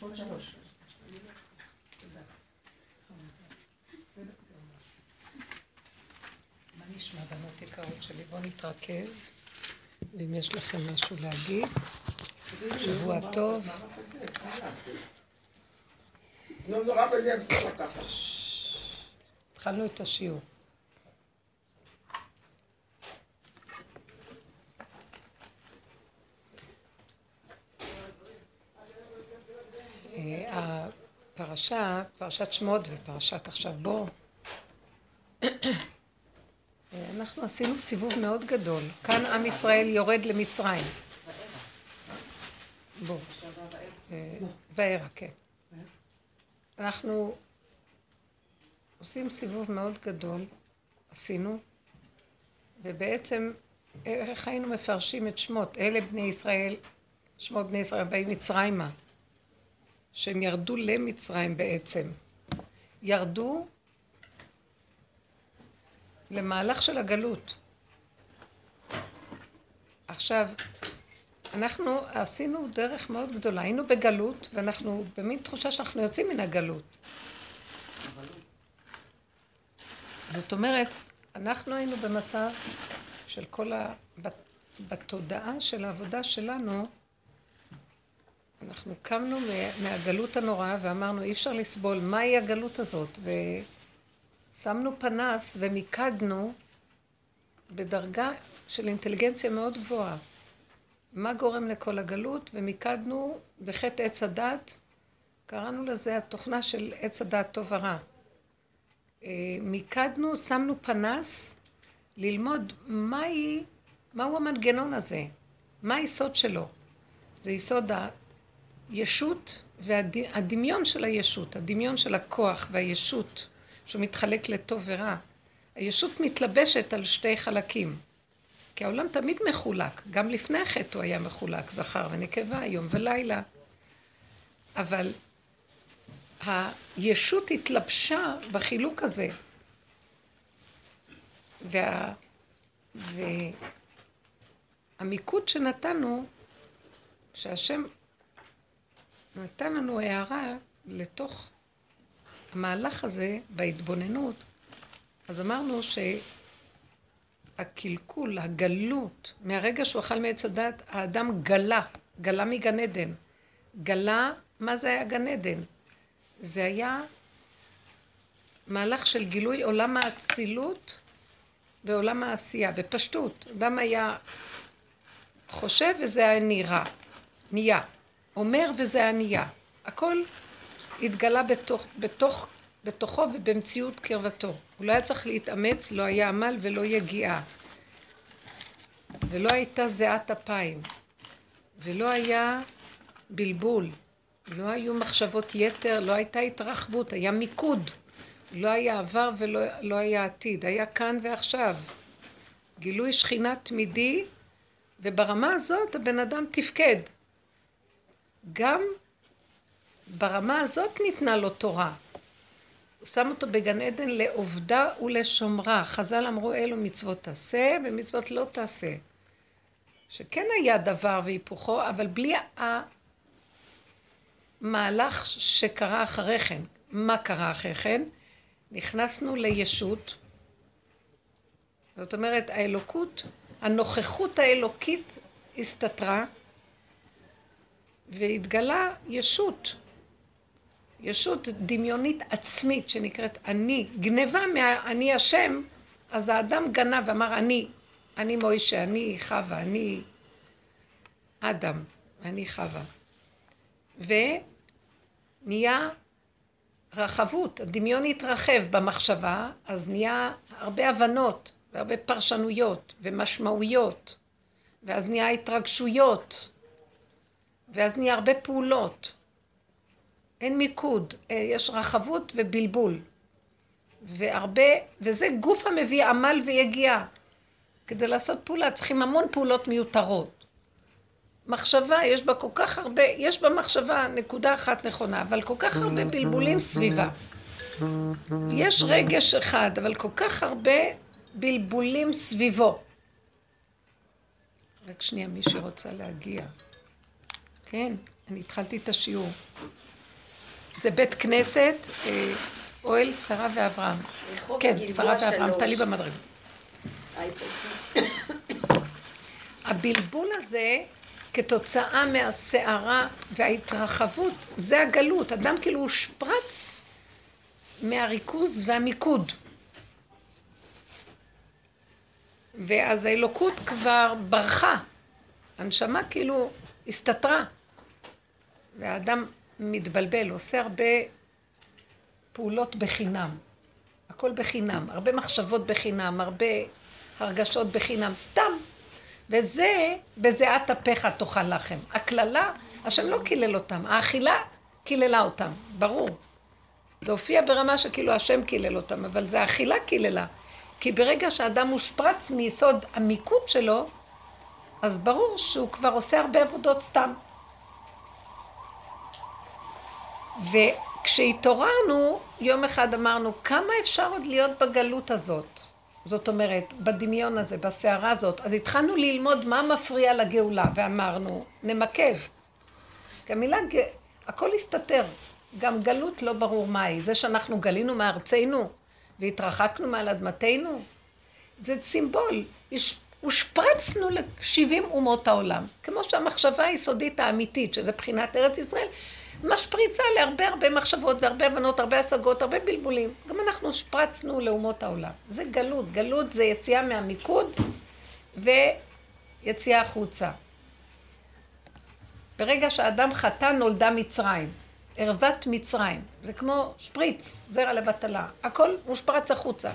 מה נשמע בנות יקרות שלי? בואו נתרכז, ואם יש לכם משהו להגיד, שבוע טוב. התחלנו את השיעור. אה, הפרשה, פרשת שמות ופרשת עכשיו בוא, אנחנו עשינו סיבוב מאוד גדול. כאן עם ישראל יורד למצרים. בוא. וארא, כן. אנחנו עושים סיבוב מאוד גדול, עשינו, ובעצם איך היינו מפרשים את שמות? אלה בני ישראל, שמות בני ישראל באים מצרימה, שהם ירדו למצרים בעצם. ירדו למהלך של הגלות. עכשיו, אנחנו עשינו דרך מאוד גדולה. היינו בגלות, ואנחנו במין תחושה שאנחנו יוצאים מן הגלות. זאת אומרת, אנחנו היינו במצב של כל ה... בתודעה של העבודה שלנו, אנחנו קמנו מהגלות הנוראה ואמרנו, אי אפשר לסבול, מהי הגלות הזאת? ושמנו פנס ומיקדנו בדרגה של אינטליגנציה מאוד גבוהה. מה גורם לכל הגלות? ומיקדנו בחטא עץ הדת, קראנו לזה התוכנה של עץ הדת טוב ורע. אה, מיקדנו, שמנו פנס ללמוד מהי, מהו המנגנון הזה, מה היסוד שלו. זה יסוד הישות והדמיון של הישות, הדמיון של הכוח והישות, שהוא מתחלק לטוב ורע. הישות מתלבשת על שתי חלקים. כי העולם תמיד מחולק, גם לפני החטא הוא היה מחולק, זכר ונקבה, יום ולילה. אבל הישות התלבשה בחילוק הזה. וה... והמיקוד שנתנו, שהשם נתן לנו הערה לתוך המהלך הזה בהתבוננות, אז אמרנו שהקלקול, הגלות, מהרגע שהוא אכל מעץ הדת, האדם גלה, גלה מגן עדן. גלה, מה זה היה גן עדן? זה היה מהלך של גילוי עולם האצילות ועולם העשייה, בפשטות. אדם היה חושב וזה היה נראה, נהיה. אומר וזה נהיה. הכל התגלה בתוך, בתוך, בתוכו ובמציאות קרבתו. הוא לא היה צריך להתאמץ, לא היה עמל ולא יגיעה. ולא הייתה זיעת אפיים. ולא היה בלבול. לא היו מחשבות יתר, לא הייתה התרחבות, היה מיקוד. לא היה עבר ולא לא היה עתיד, היה כאן ועכשיו. גילוי שכינה תמידי, וברמה הזאת הבן אדם תפקד. גם ברמה הזאת ניתנה לו תורה. הוא שם אותו בגן עדן לעובדה ולשומרה. חז"ל אמרו אלו מצוות תעשה ומצוות לא תעשה. שכן היה דבר והיפוכו, אבל בלי המהלך שקרה אחרי כן. מה קרה אחרי כן? נכנסנו לישות. זאת אומרת, האלוקות, הנוכחות האלוקית הסתתרה, והתגלה ישות. ישות דמיונית עצמית שנקראת אני, גניבה מהאני השם, אז האדם גנב ואמר אני, אני מוישה, אני חווה, אני אדם, אני חווה. ונהיה רחבות, הדמיון התרחב במחשבה, אז נהיה הרבה הבנות והרבה פרשנויות ומשמעויות, ואז נהיה התרגשויות, ואז נהיה הרבה פעולות. אין מיקוד, אה, יש רחבות ובלבול. והרבה, וזה גוף המביא עמל ויגיעה. כדי לעשות פעולה צריכים המון פעולות מיותרות. מחשבה, יש בה כל כך הרבה, יש במחשבה נקודה אחת נכונה, אבל כל כך הרבה בלבולים סביבה. יש רגש אחד, אבל כל כך הרבה בלבולים סביבו. רק שנייה, מי שרוצה להגיע. כן, אני התחלתי את השיעור. זה בית כנסת, אה, אוהל שרה ואברהם. כן, שרה ואברהם, תלי במדרגה. הבלבול הזה, כתוצאה מהסערה וההתרחבות, זה הגלות. אדם כאילו הושפרץ מהריכוז והמיקוד. ואז האלוקות כבר ברחה. הנשמה כאילו הסתתרה. והאדם מתבלבל, עושה הרבה פעולות בחינם. הכל בחינם, הרבה מחשבות בחינם, הרבה הרגשות בחינם, סתם. וזה, בזיעת אפיך תאכל לחם. הקללה, השם לא קילל אותם, האכילה קיללה אותם, ברור. זה הופיע ברמה שכאילו השם קילל אותם, אבל זה האכילה קיללה. כי ברגע שאדם מושפרץ מיסוד המיקוד שלו, אז ברור שהוא כבר עושה הרבה עבודות סתם. וכשהתעוררנו, יום אחד אמרנו, כמה אפשר עוד להיות בגלות הזאת? זאת אומרת, בדמיון הזה, בסערה הזאת. אז התחלנו ללמוד מה מפריע לגאולה, ואמרנו, נמקד. כי המילה, הכל הסתתר. גם גלות לא ברור מהי. זה שאנחנו גלינו מארצנו והתרחקנו מעל אדמתנו, זה סימבול. הושפרצנו לשבעים אומות העולם. כמו שהמחשבה היסודית האמיתית, שזה בחינת ארץ ישראל, משפריצה להרבה הרבה מחשבות והרבה הבנות, הרבה השגות, הרבה בלבולים. גם אנחנו הושפרצנו לאומות העולם. זה גלות. גלות זה יציאה מהמיקוד ויציאה החוצה. ברגע שאדם חטא נולדה מצרים. ערוות מצרים. זה כמו שפריץ, זרע לבטלה. הכל מושפרץ החוצה.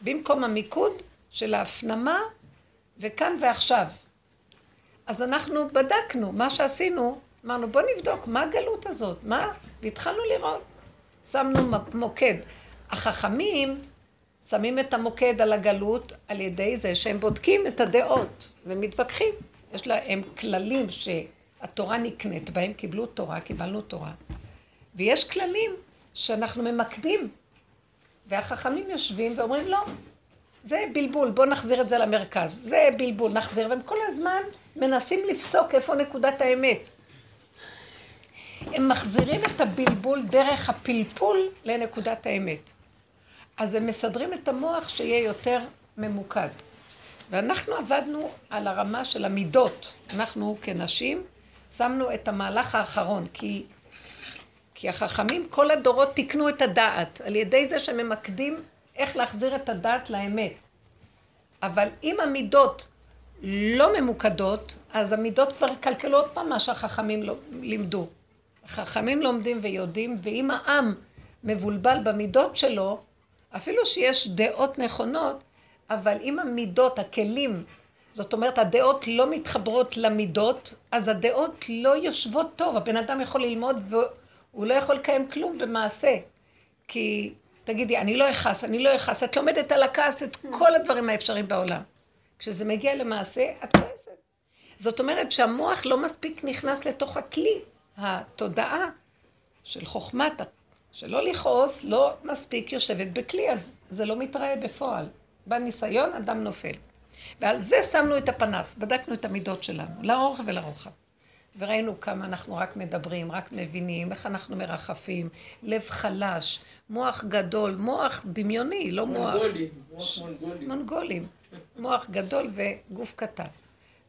במקום המיקוד של ההפנמה וכאן ועכשיו. אז אנחנו בדקנו, מה שעשינו, אמרנו בוא נבדוק מה הגלות הזאת, מה? והתחלנו לראות. שמנו מוקד. החכמים שמים את המוקד על הגלות על ידי זה שהם בודקים את הדעות ומתווכחים. יש להם כללים שהתורה נקנית בהם, קיבלו תורה, קיבלנו תורה. ויש כללים שאנחנו ממקדים. והחכמים יושבים ואומרים לא, זה בלבול, בואו נחזיר את זה למרכז. זה בלבול, נחזיר, והם כל הזמן מנסים לפסוק איפה נקודת האמת. הם מחזירים את הבלבול דרך הפלפול לנקודת האמת. אז הם מסדרים את המוח שיהיה יותר ממוקד. ואנחנו עבדנו על הרמה של המידות. אנחנו כנשים שמנו את המהלך האחרון, כי, כי החכמים כל הדורות תיקנו את הדעת על ידי זה שממקדים איך להחזיר את הדעת לאמת. אבל אם המידות לא ממוקדות, אז המידות כבר יקלקלו עוד פעם מה שהחכמים לא, לימדו. החכמים לומדים ויודעים, ואם העם מבולבל במידות שלו, אפילו שיש דעות נכונות, אבל אם המידות, הכלים, זאת אומרת הדעות לא מתחברות למידות, אז הדעות לא יושבות טוב. הבן אדם יכול ללמוד והוא לא יכול לקיים כלום במעשה. כי תגידי, אני לא אכעס, אני לא אכעס, את לומדת על הכעס את כל הדברים האפשריים בעולם. כשזה מגיע למעשה, את כועסת. זאת אומרת שהמוח לא מספיק נכנס לתוך הכלי, התודעה של חוכמת, שלא לכעוס, לא מספיק יושבת בכלי, אז זה לא מתראה בפועל. בניסיון אדם נופל. ועל זה שמנו את הפנס, בדקנו את המידות שלנו, לאורך ולרוחב. וראינו כמה אנחנו רק מדברים, רק מבינים, איך אנחנו מרחפים, לב חלש, מוח גדול, מוח דמיוני, לא מוח... מונגולים, מוח מונגולים. מונגולים. מוח גדול וגוף קטן.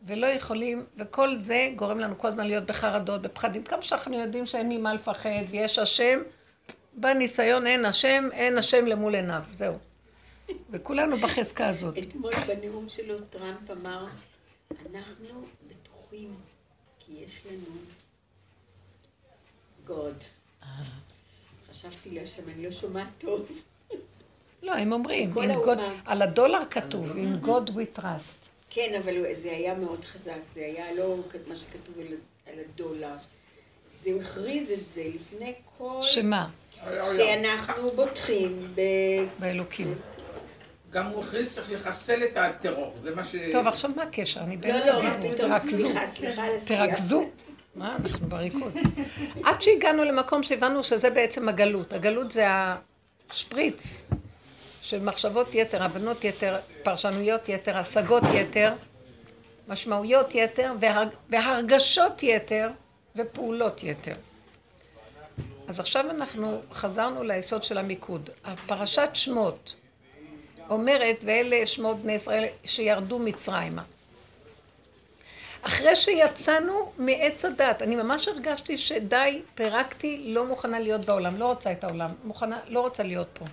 ולא יכולים, וכל זה גורם לנו כל הזמן להיות בחרדות, בפחדים. כמה שאנחנו יודעים שאין ממה לפחד, ויש השם, בניסיון אין השם, אין השם למול עיניו, זהו. וכולנו בחזקה הזאת. אתמול בנאום שלו טראמפ אמר, אנחנו בטוחים כי יש לנו גוד. חשבתי להשם, אני לא שומעת טוב. לא, הם אומרים. God, על הדולר כתוב, in God we trust. כן, אבל זה היה מאוד חזק, זה היה לא מה שכתוב על, על הדולר. זה הכריז את זה לפני כל... שמה? שאנחנו בוטחים ב... באלוקים. גם הוא הכריז שצריך לחסל את הטרור, זה מה ש... טוב, עכשיו מה הקשר? אני לא, באמצע לא, דיבור. פתאום, תרכזו. סליחה, סליחה על הסטייה. תרכזו. מה, אנחנו בריקוד. עד שהגענו למקום שהבנו שזה בעצם הגלות. הגלות זה השפריץ של מחשבות יתר, הבנות יתר, פרשנויות יתר, השגות יתר, משמעויות יתר והרג, והרגשות יתר, ופעולות יתר. אז עכשיו אנחנו חזרנו ליסוד של המיקוד. הפרשת שמות אומרת, ואלה שמות בני ישראל שירדו מצרימה. אחרי שיצאנו מעץ הדת, אני ממש הרגשתי שדי, פירקתי, לא מוכנה להיות בעולם, לא רוצה את העולם, מוכנה, לא רוצה להיות פה.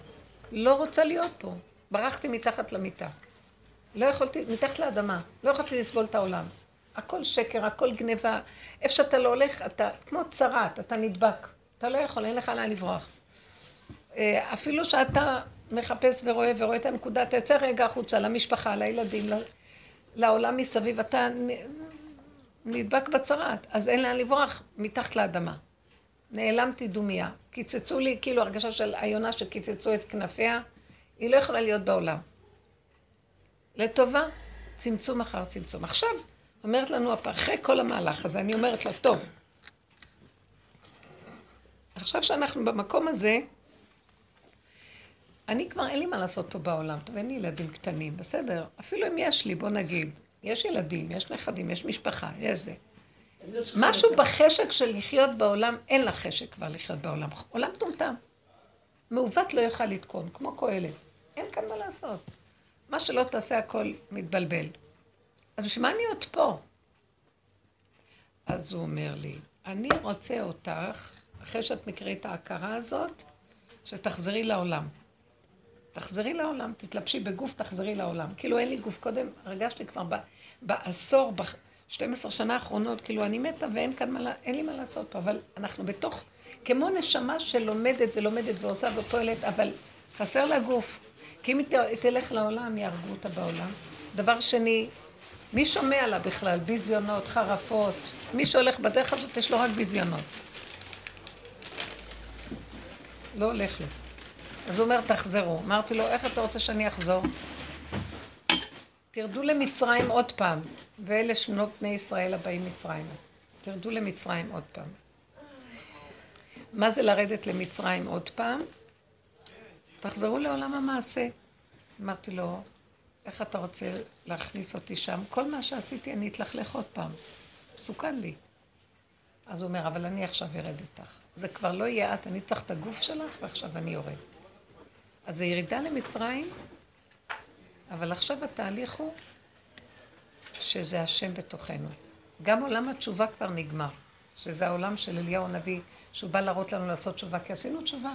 לא רוצה להיות פה. ברחתי מתחת למיטה. לא יכולתי, מתחת לאדמה, לא יכולתי לסבול את העולם. הכל שקר, הכל גניבה. איפה שאתה לא הולך, אתה כמו צרת, אתה נדבק. אתה לא יכול, אין לך לאן לברוח. אה, אפילו שאתה מחפש ורואה ורואה את הנקודה, אתה יוצא רגע החוצה למשפחה, לילדים, לעולם מסביב, אתה נדבק בצרת, אז אין לאן לברוח מתחת לאדמה. נעלמתי דומיה. קיצצו לי, כאילו הרגשה של היונה שקיצצו את כנפיה, היא לא יכולה להיות בעולם. לטובה, צמצום אחר צמצום. עכשיו, אומרת לנו, אחרי כל המהלך הזה, אני אומרת לה, טוב, עכשיו שאנחנו במקום הזה, אני כבר אין לי מה לעשות פה בעולם, טוב, אין לי ילדים קטנים, בסדר, אפילו אם יש לי, בוא נגיד, יש ילדים, יש נכדים, יש משפחה, יש זה. לא משהו בחשק של לחיות בעולם, אין לה חשק כבר לחיות בעולם. עולם טומטם. מעוות לא יוכל לתקון, כמו קהלת. אין כאן מה לעשות. מה שלא תעשה הכל מתבלבל. אז בשביל מה אני עוד פה? אז הוא אומר לי, אני רוצה אותך, אחרי שאת מכירי את ההכרה הזאת, שתחזרי לעולם. תחזרי לעולם, תתלבשי בגוף, תחזרי לעולם. כאילו אין לי גוף קודם, הרגשתי כבר בעשור, ב-12 שנה האחרונות, כאילו אני מתה ואין כאן מה, אין לי מה לעשות פה, אבל אנחנו בתוך, כמו נשמה שלומדת ולומדת ועושה ופועלת, אבל חסר לה גוף. כי אם היא תלך לעולם, יהרגו אותה בעולם. דבר שני, מי שומע לה בכלל? ביזיונות, חרפות. מי שהולך בדרך הזאת, יש לו רק ביזיונות. לא הולך לו. אז הוא אומר, תחזרו. אמרתי לו, איך אתה רוצה שאני אחזור? תרדו למצרים עוד פעם, ואלה שנות בני ישראל הבאים מצרים. תרדו למצרים עוד פעם. מה זה לרדת למצרים עוד פעם? תחזרו לעולם המעשה. אמרתי לו, איך אתה רוצה להכניס אותי שם? כל מה שעשיתי אני אתלכלך עוד פעם. מסוכן לי. אז הוא אומר, אבל אני עכשיו ארד איתך. זה כבר לא יהיה את, אני צריך את הגוף שלך, ועכשיו אני יורד. אז זה ירידה למצרים, אבל עכשיו התהליך הוא שזה השם בתוכנו. גם עולם התשובה כבר נגמר, שזה העולם של אליהו הנביא, שהוא בא להראות לנו לעשות תשובה, כי עשינו תשובה.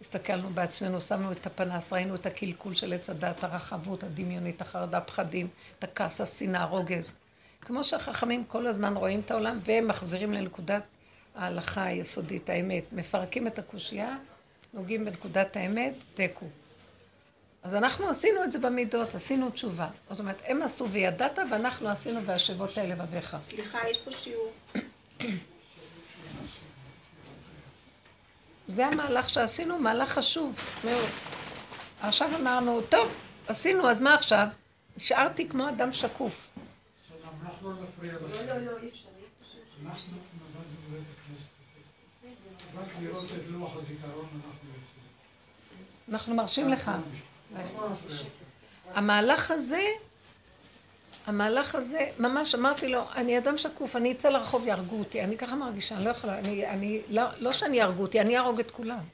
הסתכלנו בעצמנו, שמנו את הפנס, ראינו את הקלקול של עץ הדת, הרחבות, הדמיונית, החרדה, פחדים, את הכעס, השנאה, הרוגז. כמו שהחכמים כל הזמן רואים את העולם, והם מחזירים לנקודת ההלכה היסודית, האמת. מפרקים את הקושייה, נוגעים בנקודת האמת, תיקו. אז אנחנו עשינו את זה במידות, עשינו תשובה. זאת אומרת, הם עשו וידעת, ואנחנו עשינו והשבות האלה בביך. סליחה, יש פה שיעור. זה המהלך שעשינו, מהלך חשוב מאוד. עכשיו אמרנו, טוב, עשינו, אז מה עכשיו? נשארתי כמו אדם שקוף. לא, לא, לא. אנחנו מרשים לך. המהלך הזה, המהלך הזה, ממש אמרתי לו, אני אדם שקוף, אני אצא לרחוב, יהרגו אותי. אני ככה מרגישה, אני לא יכולה, אני, אני, לא, לא שאני יהרגו אותי, אני אהרוג את כולם.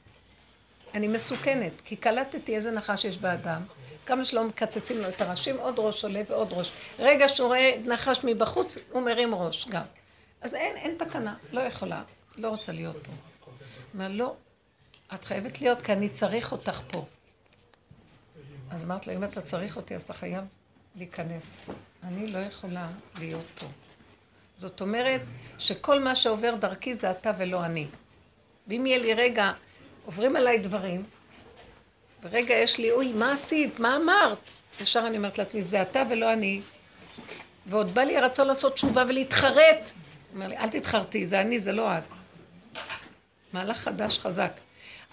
אני מסוכנת, כי קלטתי איזה נחש יש באדם. כמה שלא מקצצים לו את הראשים, עוד ראש עולה ועוד ראש. רגע שהוא רואה נחש מבחוץ, הוא מרים ראש גם. אז אין, אין תקנה, לא יכולה, לא רוצה להיות פה. אומר, לא, את חייבת להיות, כי אני צריך אותך פה. אז אמרת לו, אם אתה צריך אותי, אז אתה חייב להיכנס. אני לא יכולה להיות פה. זאת אומרת, שכל מה שעובר דרכי זה אתה ולא אני. ואם יהיה לי רגע, עוברים עליי דברים, ורגע יש לי, אוי, מה עשית? מה אמרת? ישר אני אומרת לעצמי, זה אתה ולא אני. ועוד בא לי הרצון לעשות תשובה ולהתחרט. הוא אומר לי, אל תתחרטי, זה אני, זה לא את. מהלך חדש חזק.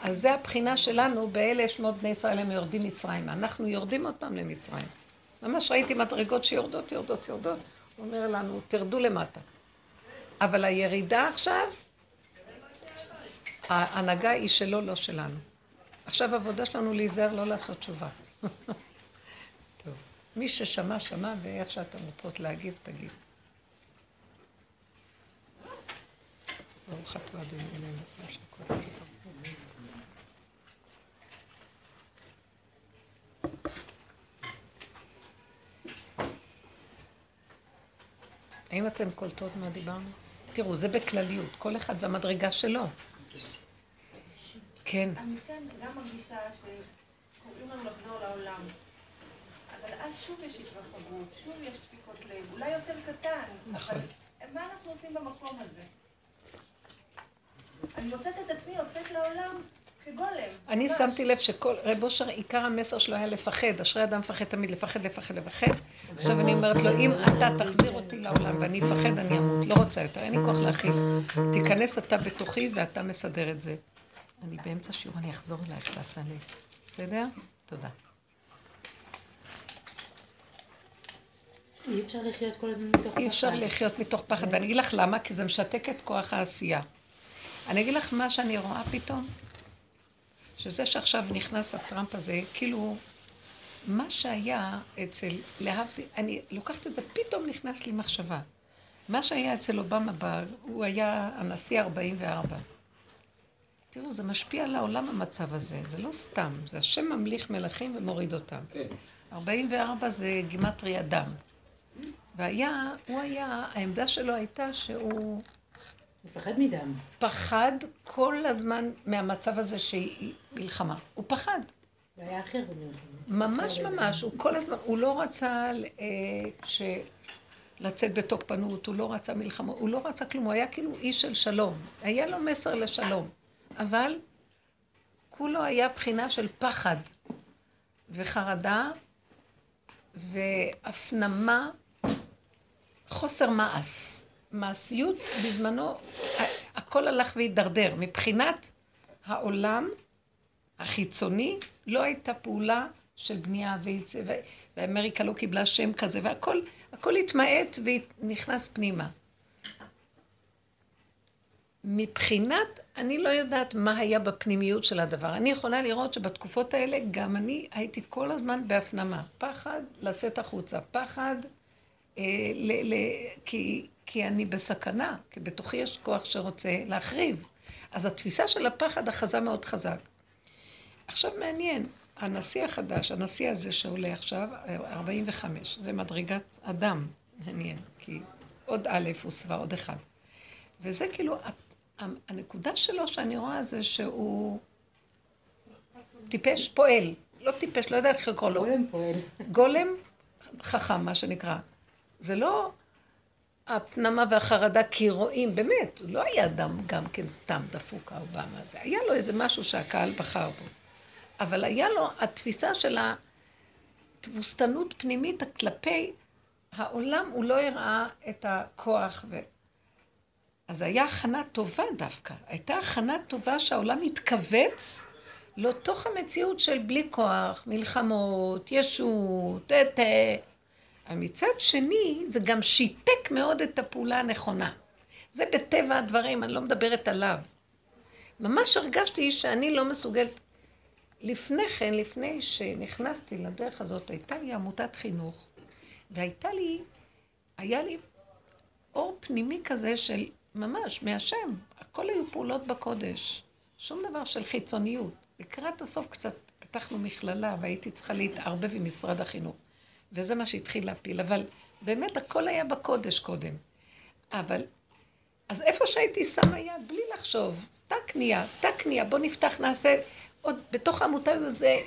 אז זה הבחינה שלנו באלה שמות בני ישראל הם יורדים מצרים. אנחנו יורדים עוד פעם למצרים. ממש ראיתי מדרגות שיורדות, יורדות, יורדות. הוא אומר לנו, תרדו למטה. אבל הירידה עכשיו, ההנהגה היא שלו, לא שלנו. עכשיו העבודה שלנו להיזהר לא לעשות תשובה. טוב, מי ששמע, שמע, ואיך שאתם רוצות להגיב, תגיב. ברוך אתה אדוני טוב. האם אתן קולטות מה דיברנו? תראו, זה בכלליות, כל אחד והמדרגה שלו. כן. אני כן גם מרגישה שקוראים לנו לחזור לעולם. אבל אז שוב יש התרחבות, שוב יש דפיקות לב, אולי יותר קטן. נכון. אבל מה אנחנו עושים במקום הזה? אני מוצאת את עצמי יוצאת לעולם כגולם. אני ממש. שמתי לב שכל, רב אושר, עיקר המסר שלו היה לפחד. אשרי אדם מפחד תמיד, לפחד, לפחד, לפחד. עכשיו אני אומרת לו, אם אתה תחזיר אותי לעולם ואני אפחד, אני אמות. לא רוצה יותר, אין לי כוח להכיל. תיכנס אתה בתוכי ואתה מסדר את זה. אני באמצע שיעור, אני אחזור אלייך, דפנה לי. בסדר? תודה. אי אפשר לחיות כל הזמן מתוך פחד. אי אפשר לחיות מתוך פחד, ואני אגיד לך למה, כי זה משתק את כוח העשייה. אני אגיד לך מה שאני רואה פתאום, שזה שעכשיו נכנס הטראמפ הזה, כאילו, מה שהיה אצל, להבדיל, אני לוקחת את זה, פתאום נכנס לי מחשבה. מה שהיה אצל אובמה, ב- הוא היה הנשיא 44. תראו, זה משפיע על העולם המצב הזה, זה לא סתם, זה השם ממליך מלכים ומוריד אותם. כן. 44 זה גימטרי אדם. והיה, הוא היה, העמדה שלו הייתה שהוא מפחד מדם. פחד כל הזמן מהמצב הזה שהיא מלחמה. הוא פחד. זה היה אחר במלחמה. ממש ממש, הוא כל הזמן, הוא לא רצה אה, ש... לצאת בתוקפנות, הוא לא רצה מלחמה, הוא לא רצה כלום, הוא היה כאילו איש של שלום. היה לו מסר לשלום. אבל כולו היה בחינה של פחד וחרדה והפנמה, חוסר מעש. מעשיות בזמנו, הכל הלך והידרדר. מבחינת העולם החיצוני, לא הייתה פעולה של בנייה ויצא, ואמריקה לא קיבלה שם כזה, והכל הכל התמעט ונכנס פנימה. מבחינת, אני לא יודעת מה היה בפנימיות של הדבר. אני יכולה לראות שבתקופות האלה גם אני הייתי כל הזמן בהפנמה. פחד לצאת החוצה, פחד אה, ל, ל, כי, כי אני בסכנה, כי בתוכי יש כוח שרוצה להחריב. אז התפיסה של הפחד אחזה מאוד חזק. עכשיו מעניין, הנשיא החדש, הנשיא הזה שעולה עכשיו, 45, זה מדרגת אדם, מעניין, כי עוד א' הוסבה עוד אחד. וזה כאילו, הנקודה שלו שאני רואה זה שהוא טיפש פועל, לא טיפש, לא יודעת איך לקרוא לו, גולם פועל. גולם חכם, מה שנקרא. זה לא הפנמה והחרדה כי רואים, באמת, הוא לא היה אדם גם כן סתם דפוק האובמה הזה, היה לו איזה משהו שהקהל בחר בו. אבל היה לו התפיסה של התבוסתנות פנימית כלפי העולם, הוא לא הראה את הכוח. ו... אז הייתה הכנה טובה דווקא. הייתה הכנה טובה שהעולם התכווץ לתוך המציאות של בלי כוח, מלחמות, ישות, תה. מצד שני, זה גם שיתק מאוד את הפעולה הנכונה. זה בטבע הדברים, אני לא מדברת עליו. ממש הרגשתי שאני לא מסוגלת. לפני כן, לפני שנכנסתי לדרך הזאת, הייתה לי עמותת חינוך, והייתה לי, היה לי אור פנימי כזה של ממש, מהשם. הכל היו פעולות בקודש. שום דבר של חיצוניות. לקראת הסוף קצת פתחנו מכללה, והייתי צריכה להתערבב עם משרד החינוך. וזה מה שהתחיל להפיל. אבל באמת הכל היה בקודש קודם. אבל, אז איפה שהייתי שמה יד, בלי לחשוב, טק נהיה, טק נהיה, בוא נפתח, נעשה, עוד בתוך העמותה היו איזה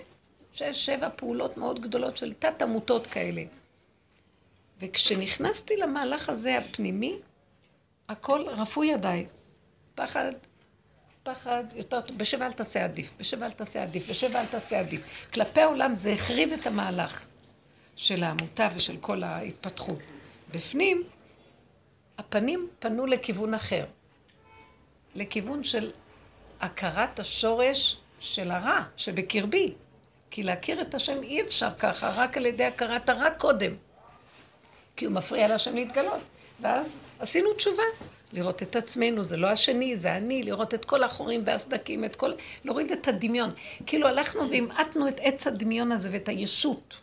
שש, שבע פעולות מאוד גדולות של תת עמותות כאלה. וכשנכנסתי למהלך הזה הפנימי, הכל רפו ידיי. פחד, פחד יותר טוב, בשב אל תעשה עדיף, בשב אל תעשה עדיף, בשב אל תעשה עדיף. כלפי העולם זה החריב את המהלך של העמותה ושל כל ההתפתחות. בפנים, הפנים פנו לכיוון אחר. לכיוון של הכרת השורש של הרע שבקרבי. כי להכיר את השם אי אפשר ככה, רק על ידי הכרת הרע קודם. כי הוא מפריע להשם להתגלות. ואז עשינו תשובה, לראות את עצמנו, זה לא השני, זה אני, לראות את כל החורים והסדקים, את כל... להוריד את הדמיון. כאילו הלכנו והמעטנו את עץ הדמיון הזה ואת הישות.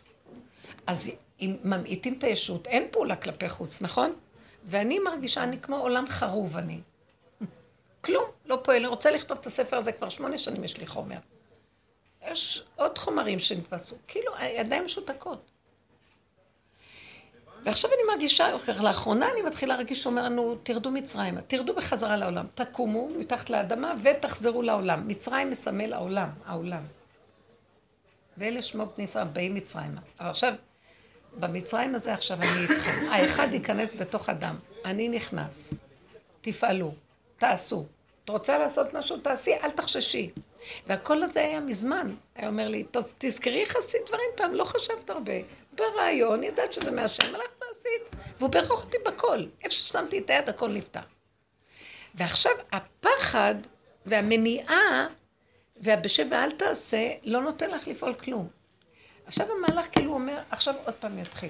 אז אם ממעיטים את הישות, אין פעולה כלפי חוץ, נכון? ואני מרגישה, אני כמו עולם חרוב אני. כלום, לא פועל. אני רוצה לכתוב את הספר הזה, כבר שמונה שנים יש לי חומר. יש עוד חומרים שנתפסו, כאילו, הידיים משותקות. ועכשיו אני מרגישה, לאחרונה אני מתחילה להרגיש שאומר לנו, תרדו מצרימה, תרדו בחזרה לעולם, תקומו מתחת לאדמה ותחזרו לעולם. מצרים מסמל העולם, העולם. ואלה שמו בני ישראל, באים מצרימה. אבל עכשיו, במצרים הזה עכשיו אני איתכם. האחד ייכנס בתוך אדם, אני נכנס. תפעלו, תעשו. את רוצה לעשות משהו, תעשי, אל תחששי. והכל הזה היה מזמן. היה אומר לי, תזכרי איך עשית דברים פעם, לא חשבת הרבה. ברעיון, ידעת שזה מהשם, הלכת ועשית. והוא בירך אותי בכל. איפה ששמתי את היד, הכל נפתח. ועכשיו, הפחד והמניעה והבשב ואל תעשה, לא נותן לך לפעול כלום. עכשיו המהלך כאילו אומר, עכשיו עוד פעם יתחיל.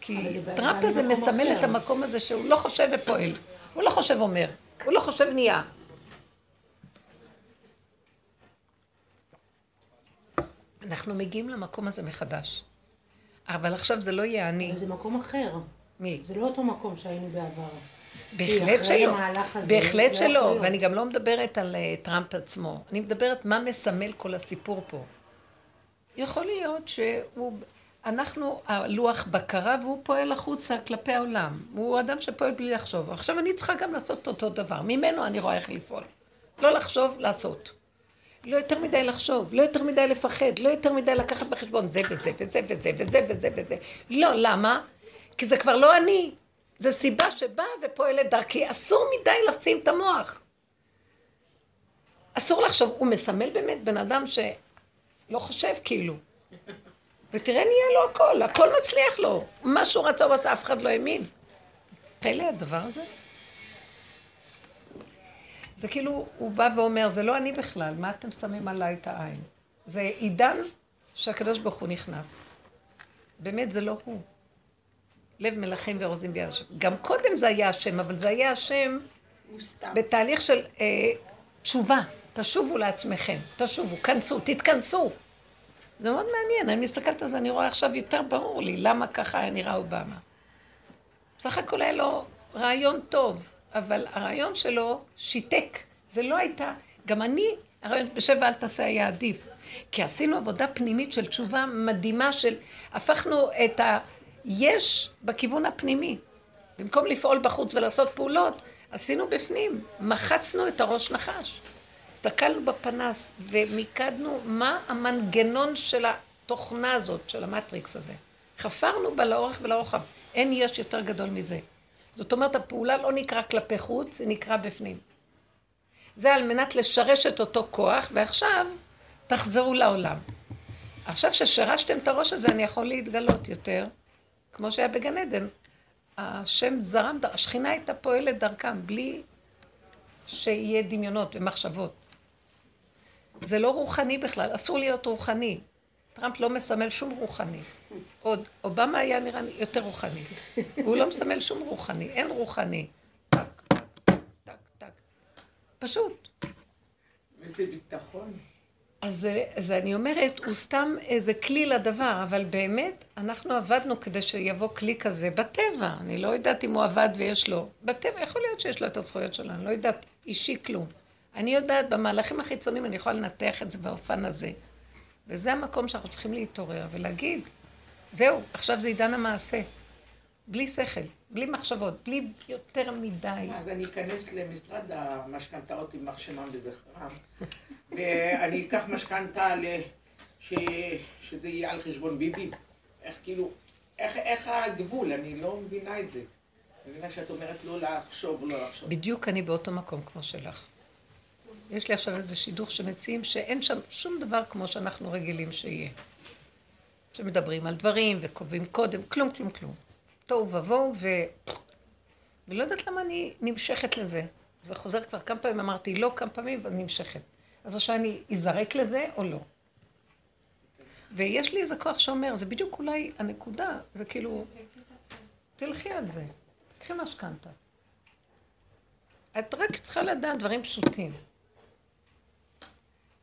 כי טראמפ הזה מסמל. את המקום הזה שהוא לא חושב ופועל. הוא לא חושב אומר, הוא לא חושב נהיה. אנחנו מגיעים למקום הזה מחדש. אבל עכשיו זה לא יהיה אני. אבל זה מקום אחר. מי? זה לא אותו מקום שהיינו בעבר. בהחלט שלא. בהחלט לא שלא. ואני גם לא מדברת על uh, טראמפ עצמו. אני מדברת מה מסמל כל הסיפור פה. יכול להיות שהוא... אנחנו הלוח בקרה והוא פועל החוצה כלפי העולם. הוא אדם שפועל בלי לחשוב. עכשיו אני צריכה גם לעשות אותו דבר. ממנו אני רואה איך לפעול. לא לחשוב, לעשות. לא יותר מדי לחשוב, לא יותר מדי לפחד, לא יותר מדי לקחת בחשבון זה וזה וזה וזה וזה וזה וזה. לא, למה? כי זה כבר לא אני. זה סיבה שבאה ופועלת דרכי. אסור מדי לשים את המוח. אסור לחשוב. הוא מסמל באמת בן אדם שלא חושב כאילו. ותראה נהיה לו הכל, הכל מצליח לו. מה שהוא רצה הוא עשה, אף אחד לא האמין. פלא הדבר הזה. זה כאילו, הוא בא ואומר, זה לא אני בכלל, מה אתם שמים עליי את העין? זה עידן שהקדוש ברוך הוא נכנס. באמת, זה לא הוא. לב מלכים ורוזים ביד השם. גם קודם זה היה השם, אבל זה היה השם. בתהליך של אה, תשובה. תשובו לעצמכם, תשובו, כנסו, תתכנסו. זה מאוד מעניין, אני מסתכלת על זה, אני רואה עכשיו יותר ברור לי למה ככה היה נראה אובמה. בסך הכל היה לו רעיון טוב, אבל הרעיון שלו שיתק. זה לא הייתה, גם אני, הרעיון בשב ואל תעשה היה עדיף. כי עשינו עבודה פנימית של תשובה מדהימה של, הפכנו את היש בכיוון הפנימי. במקום לפעול בחוץ ולעשות פעולות, עשינו בפנים, מחצנו את הראש נחש. הסתכלנו בפנס ומיקדנו מה המנגנון של התוכנה הזאת, של המטריקס הזה. חפרנו בה לאורך ולרוחב. אין יש יותר גדול מזה. זאת אומרת, הפעולה לא נקרא כלפי חוץ, היא נקרא בפנים. זה על מנת לשרש את אותו כוח, ועכשיו תחזרו לעולם. עכשיו ששרשתם את הראש הזה, אני יכול להתגלות יותר, כמו שהיה בגן עדן. השם זרם, השכינה הייתה פועלת דרכם, בלי שיהיה דמיונות ומחשבות. זה לא רוחני בכלל, אסור להיות רוחני. טראמפ לא מסמל שום רוחני. עוד, אובמה היה נראה יותר רוחני. הוא לא מסמל שום רוחני, אין רוחני. טק, טק, טק. פשוט. איזה ביטחון. אז, אז אני אומרת, הוא סתם איזה כלי לדבר, אבל באמת, אנחנו עבדנו כדי שיבוא כלי כזה בטבע. אני לא יודעת אם הוא עבד ויש לו. בטבע יכול להיות שיש לו את הזכויות שלו, אני לא יודעת אישי כלום. אני יודעת, במהלכים החיצוניים אני יכולה לנתח את זה באופן הזה. וזה המקום שאנחנו צריכים להתעורר ולהגיד, זהו, עכשיו זה עידן המעשה. בלי שכל, בלי מחשבות, בלי יותר מדי. אז אני אכנס למשרד המשכנתאות עם מחשמם וזכרם, ואני אקח משכנתה ש... שזה יהיה על חשבון ביבי. איך כאילו, איך, איך הגבול? אני לא מבינה את זה. אני מבינה שאת אומרת לא לחשוב, לא לחשוב. בדיוק אני באותו מקום כמו שלך. יש לי עכשיו איזה שידוך שמציעים שאין שם שום דבר כמו שאנחנו רגילים שיהיה. שמדברים על דברים וקובעים קודם, כלום, כלום, כלום. תוהו ובוהו, ו... ולא יודעת למה אני נמשכת לזה. זה חוזר כבר כמה פעמים, אמרתי לא כמה פעמים, ואני נמשכת. אז עכשיו אני אזרק לזה או לא. ויש לי איזה כוח שאומר, זה בדיוק אולי הנקודה, זה כאילו, תלכי על זה, תקחי משכנתה. את רק צריכה לדעת דברים פשוטים.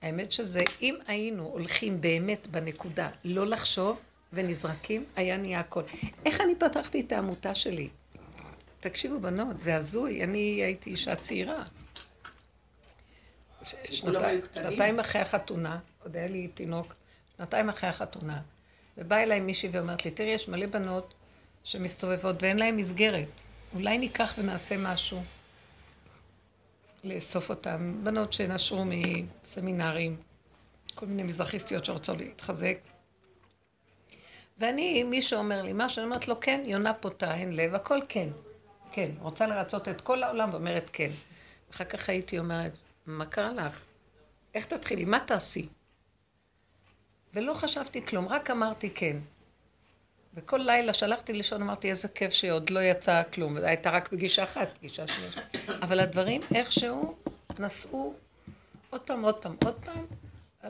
האמת שזה, אם היינו הולכים באמת בנקודה, לא לחשוב ונזרקים, היה נהיה הכל. איך אני פתחתי את העמותה שלי? תקשיבו, בנות, זה הזוי, אני הייתי אישה צעירה. שנתיים אחרי החתונה, עוד היה לי תינוק, שנתיים אחרי החתונה, ובאה אליי מישהי ואומרת לי, תראי, יש מלא בנות שמסתובבות ואין להן מסגרת. אולי ניקח ונעשה משהו לאסוף אותן. בנות שנשרו מסמינרים, כל מיני מזרחיסטיות שרוצות להתחזק. ואני, מי שאומר לי משהו, אני אומרת לו, כן, יונה פותה, אין לב, הכל כן. כן, רוצה לרצות את כל העולם ואומרת כן. אחר כך הייתי אומרת, מה קרה לך? איך תתחילי? מה תעשי? ולא חשבתי כלום, רק אמרתי כן. וכל לילה שהלכתי לישון אמרתי, איזה כיף שעוד לא יצא כלום. זו הייתה רק פגישה אחת, פגישה שנייה. אבל הדברים איכשהו נסעו עוד פעם, עוד פעם, עוד פעם.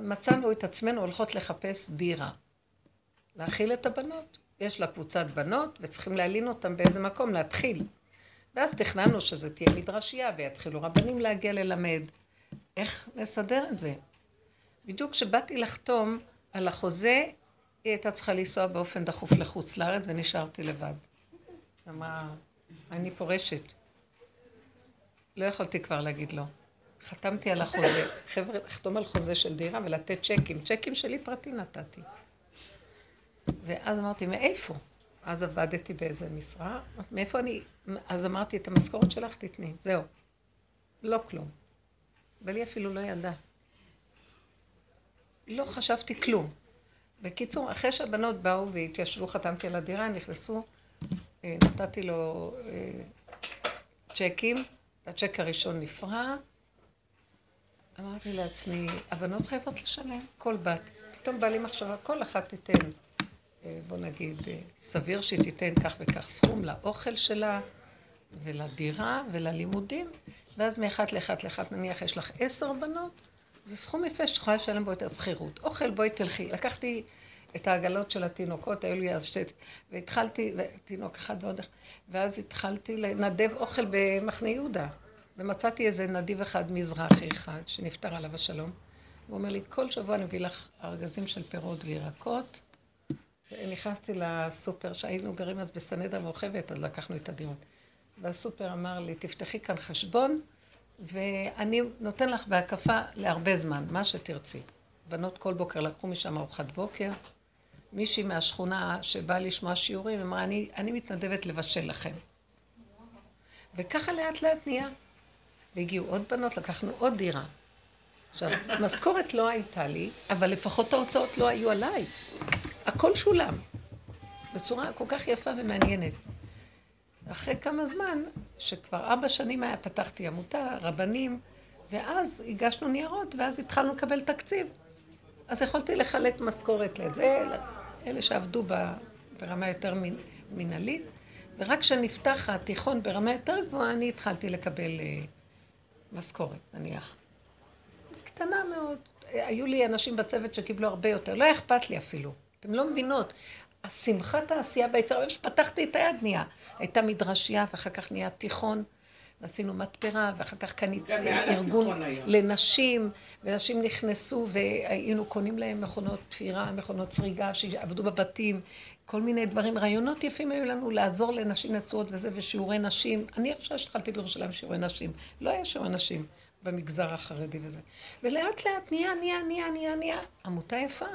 מצאנו את עצמנו הולכות לחפש דירה. להאכיל את הבנות. יש לה קבוצת בנות, וצריכים להלין אותן באיזה מקום, להתחיל. ואז תכננו שזה תהיה מדרשייה, ויתחילו רבנים להגיע ללמד. איך נסדר את זה? בדיוק כשבאתי לחתום על החוזה, היא הייתה צריכה לנסוע באופן דחוף לחוץ לארץ, ונשארתי לבד. אמרה, אני פורשת. לא יכולתי כבר להגיד לא. חתמתי על החוזה. חבר'ה, לחתום על חוזה של דירה ולתת צ'קים. צ'קים שלי פרטי נתתי. ואז אמרתי, מאיפה? אז עבדתי באיזה משרה. מאיפה אני... אז אמרתי, את המשכורת שלך תתני. זהו. לא כלום. היא אפילו לא ידעה. לא חשבתי כלום. בקיצור, אחרי שהבנות באו והתיישבו, חתמתי על הדירה, נכנסו, אה, נתתי לו אה, צ'קים, הצ'ק הראשון נפרע. אמרתי לעצמי, הבנות חייבות לשלם, כל בת. פתאום בא לי מחשבה, כל אחת תיתן, אה, בוא נגיד, סביר שהיא תיתן כך וכך סכום לאוכל שלה ולדירה וללימודים, ואז מאחת לאחת לאחת, נניח יש לך עשר בנות, זה סכום יפה שאת יכולה לשלם בו את השכירות. אוכל, בואי תלכי. לקחתי את העגלות של התינוקות, היו לי אז שתי... והתחלתי, תינוק אחד ועוד אחד, ואז התחלתי לנדב אוכל במחנה יהודה. ומצאתי איזה נדיב אחד מזרחי אחד, שנפטר עליו השלום. הוא אומר לי, כל שבוע אני מביא לך ארגזים של פירות וירקות. ונכנסתי לסופר, שהיינו גרים אז בסנדה מורחבת, אז לקחנו את הדירות. והסופר אמר לי, תפתחי כאן חשבון, ואני נותן לך בהקפה להרבה זמן, מה שתרצי. בנות כל בוקר לקחו משם ארוחת בוקר. מישהי מהשכונה שבאה לשמוע שיעורים, אמרה, אני, אני מתנדבת לבשל לכם. וככה לאט לאט נהיה. והגיעו עוד בנות, לקחנו עוד דירה. עכשיו, משכורת לא הייתה לי, אבל לפחות ההוצאות לא היו עליי. הכל שולם. בצורה כל כך יפה ומעניינת. אחרי כמה זמן, שכבר ארבע שנים היה, פתחתי עמותה, רבנים, ואז הגשנו ניירות, ואז התחלנו לקבל תקציב. אז יכולתי לחלק משכורת לזה, אלה שעבדו ברמה יותר מנהלית, ורק כשנפתח התיכון ברמה יותר גבוהה, אני התחלתי לקבל אה, משכורת, נניח. קטנה מאוד. היו לי אנשים בצוות שקיבלו הרבה יותר, לא אכפת לי אפילו. אתם לא מבינות. השמחת העשייה ביצר, שפתחתי את היד נהיה. הייתה מדרשייה, ואחר כך נהיה תיכון, ועשינו מתפרה, ואחר כך קניתי ארגון לנשים, ונשים נכנסו, והיינו קונים להם מכונות תפירה, מכונות צריגה, שעבדו בבתים, כל מיני דברים. רעיונות יפים היו לנו לעזור לנשים נשואות וזה, ושיעורי נשים. אני חושבת שהתחלתי בירושלים שיעורי נשים. לא היה שיעורי נשים במגזר החרדי וזה. ולאט לאט נהיה, נהיה, נהיה, נהיה, נהיה. עמותה יפה.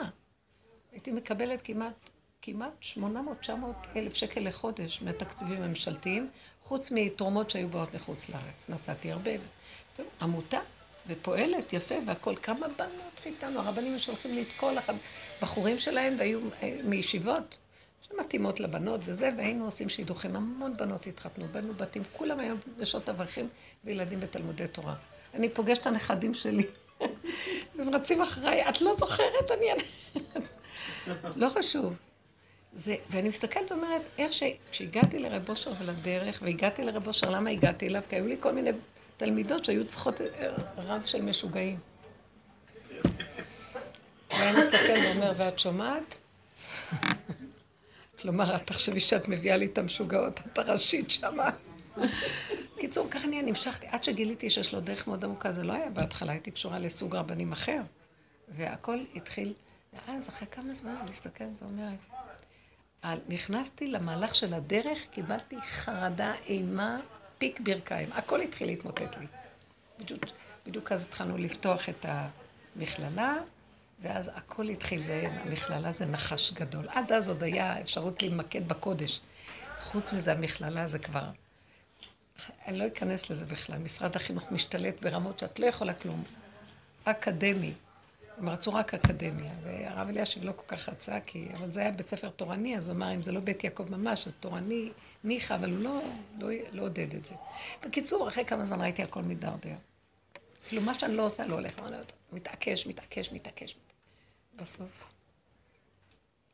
הייתי מקבלת כמעט כמעט 800-900 אלף שקל לחודש מהתקציבים הממשלתיים, חוץ מתרומות שהיו באות מחוץ לארץ. נסעתי הרבה. טוב, עמותה, ופועלת יפה, והכל. כמה בנות חיתנו, הרבנים שולחים לי את כל הבחורים שלהם, והיו אה, מישיבות שמתאימות לבנות וזה, והיינו עושים שידוכים. המון בנות התחתנו, בנו בתים, כולם היו נשות אברכים וילדים בתלמודי תורה. אני פוגשת את הנכדים שלי, והם רצים אחריי, את לא זוכרת? אני... לא חשוב. זה, ואני מסתכלת ואומרת, איך ש... כשהגעתי לרב אושר ולדרך, והגעתי לרב אושר, למה הגעתי אליו? כי היו לי כל מיני תלמידות שהיו צריכות רב של משוגעים. והיה מסתכל ואומר, ואת שומעת? כלומר, את תחשבי שאת מביאה לי את המשוגעות, את הראשית שמה. קיצור, ככה אני נמשכתי, עד שגיליתי שיש לו דרך מאוד עמוקה, זה לא היה בהתחלה, הייתי קשורה לסוג רבנים אחר. והכל התחיל, ואז אחרי כמה זמן אני מסתכלת ואומרת, נכנסתי למהלך של הדרך, קיבלתי חרדה, אימה, פיק ברכיים. הכל התחיל להתמוטט לי. בדיוק אז התחלנו לפתוח את המכללה, ואז הכל התחיל, זה, המכללה זה נחש גדול. עד אז עוד היה אפשרות להתמקד בקודש. חוץ מזה, המכללה זה כבר... אני לא אכנס לזה בכלל. משרד החינוך משתלט ברמות שאת לא יכולה כלום. אקדמי. הם רצו רק אקדמיה, והרב אלישיב לא כל כך רצה, כי... אבל זה היה בית ספר תורני, אז הוא אמר, אם זה לא בית יעקב ממש, אז תורני ניחא, אבל הוא לא, לא, לא עודד את זה. בקיצור, אחרי כמה זמן ראיתי הכל מידרדר. כאילו, מה שאני לא עושה לא הולך, אני מתעקש, מתעקש, מתעקש. בסוף.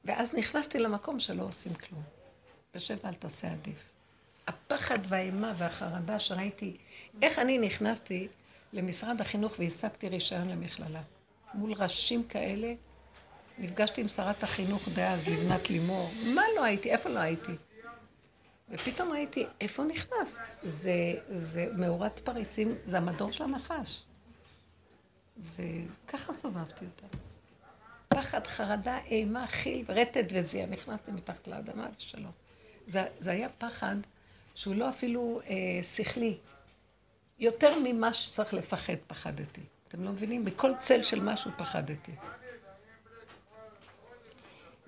ואז נכנסתי למקום שלא עושים כלום. יושב ואל תעשה עדיף. הפחד והאימה והחרדה שראיתי, איך אני נכנסתי למשרד החינוך והשגתי רישיון למכללה. מול ראשים כאלה, נפגשתי עם שרת החינוך דאז, לבנת לימור. מה לא הייתי? איפה לא הייתי? ופתאום ראיתי, איפה נכנסת? זה, זה מאורת פריצים, זה המדור של הנחש. וככה סובבתי אותה. פחד, חרדה, אימה, חיל, רטט וזיע. נכנסתי מתחת לאדמה ושלום. זה, זה היה פחד שהוא לא אפילו אה, שכלי. יותר ממה שצריך לפחד פחדתי. אתם לא מבינים? בכל צל של משהו פחדתי.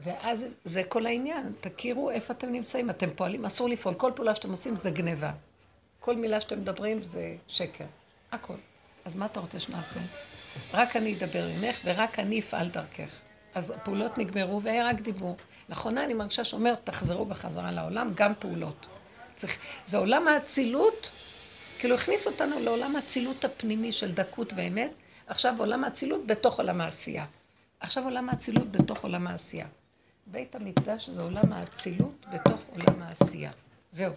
ואז זה כל העניין, תכירו איפה אתם נמצאים, אתם פועלים, אסור לפעול, כל פעולה שאתם עושים זה גניבה. כל מילה שאתם מדברים זה שקר, הכל. אז מה אתה רוצה שנעשה? רק אני אדבר ממך ורק אני אפעל דרכך. אז הפעולות נגמרו והיה רק דיבור. לאחרונה אני מרגישה שאומר, תחזרו בחזרה לעולם, גם פעולות. צריך, זה עולם האצילות, כאילו הכניס אותנו לעולם האצילות הפנימי של דקות ואמת, עכשיו עולם האצילות בתוך עולם העשייה. עכשיו עולם האצילות בתוך עולם העשייה. בית המקדש זה עולם האצילות בתוך עולם העשייה. זהו.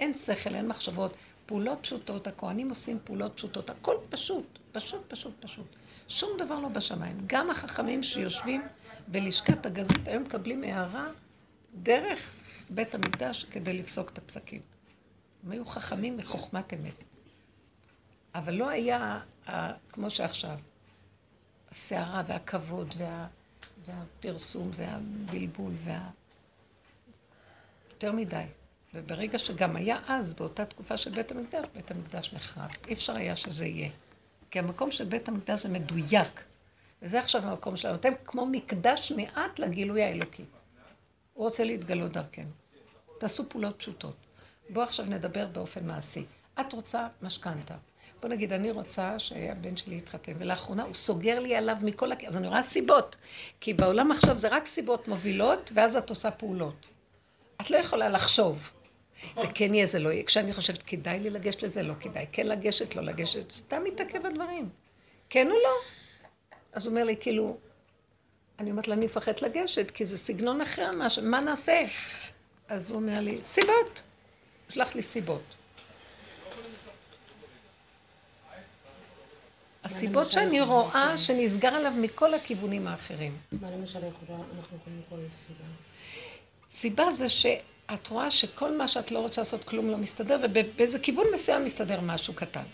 אין שכל, אין מחשבות, פעולות פשוטות, הכוהנים עושים פעולות פשוטות, הכל פשוט, פשוט, פשוט, פשוט. שום דבר לא בשמיים. גם החכמים שיושבים בלשכת הגזית היום מקבלים הערה דרך בית המקדש כדי לפסוק את הפסקים. הם היו חכמים מחוכמת אמת. אבל לא היה, כמו שעכשיו, הסערה והכבוד וה... והפרסום והבלבול וה... יותר מדי. וברגע שגם היה אז, באותה תקופה של בית המקדש, בית המקדש נחרב. אי אפשר היה שזה יהיה. כי המקום של בית המקדש זה מדויק. וזה עכשיו המקום שלנו. אתם כמו מקדש מעט לגילוי האלוקי. הוא רוצה להתגלות דרכנו. תעשו פעולות פשוטות. בואו עכשיו נדבר באופן מעשי. את רוצה משכנתה. בוא נגיד, אני רוצה שהבן שלי יתחתן, ולאחרונה הוא סוגר לי עליו מכל הכ... אז אני רואה סיבות. כי בעולם עכשיו זה רק סיבות מובילות, ואז את עושה פעולות. את לא יכולה לחשוב. זה כן יהיה, זה לא יהיה. כשאני חושבת, כדאי לי לגשת לזה, לא כדאי. כן לגשת, לא לגשת, סתם מתעכב הדברים. כן או לא? אז הוא אומר לי, כאילו, אני אומרת לה, אני מפחד לגשת, כי זה סגנון אחר, מה, מה נעשה? אז הוא אומר לי, סיבות. שלח לי סיבות. הסיבות שאני רואה שנסגר עליו מכל הכיוונים האחרים. מה למשל אנחנו יכולים לקרוא לזה סיבה? סיבה זה שאת רואה שכל מה שאת לא רוצה לעשות כלום לא מסתדר, ובאיזה כיוון מסוים מסתדר משהו קטן.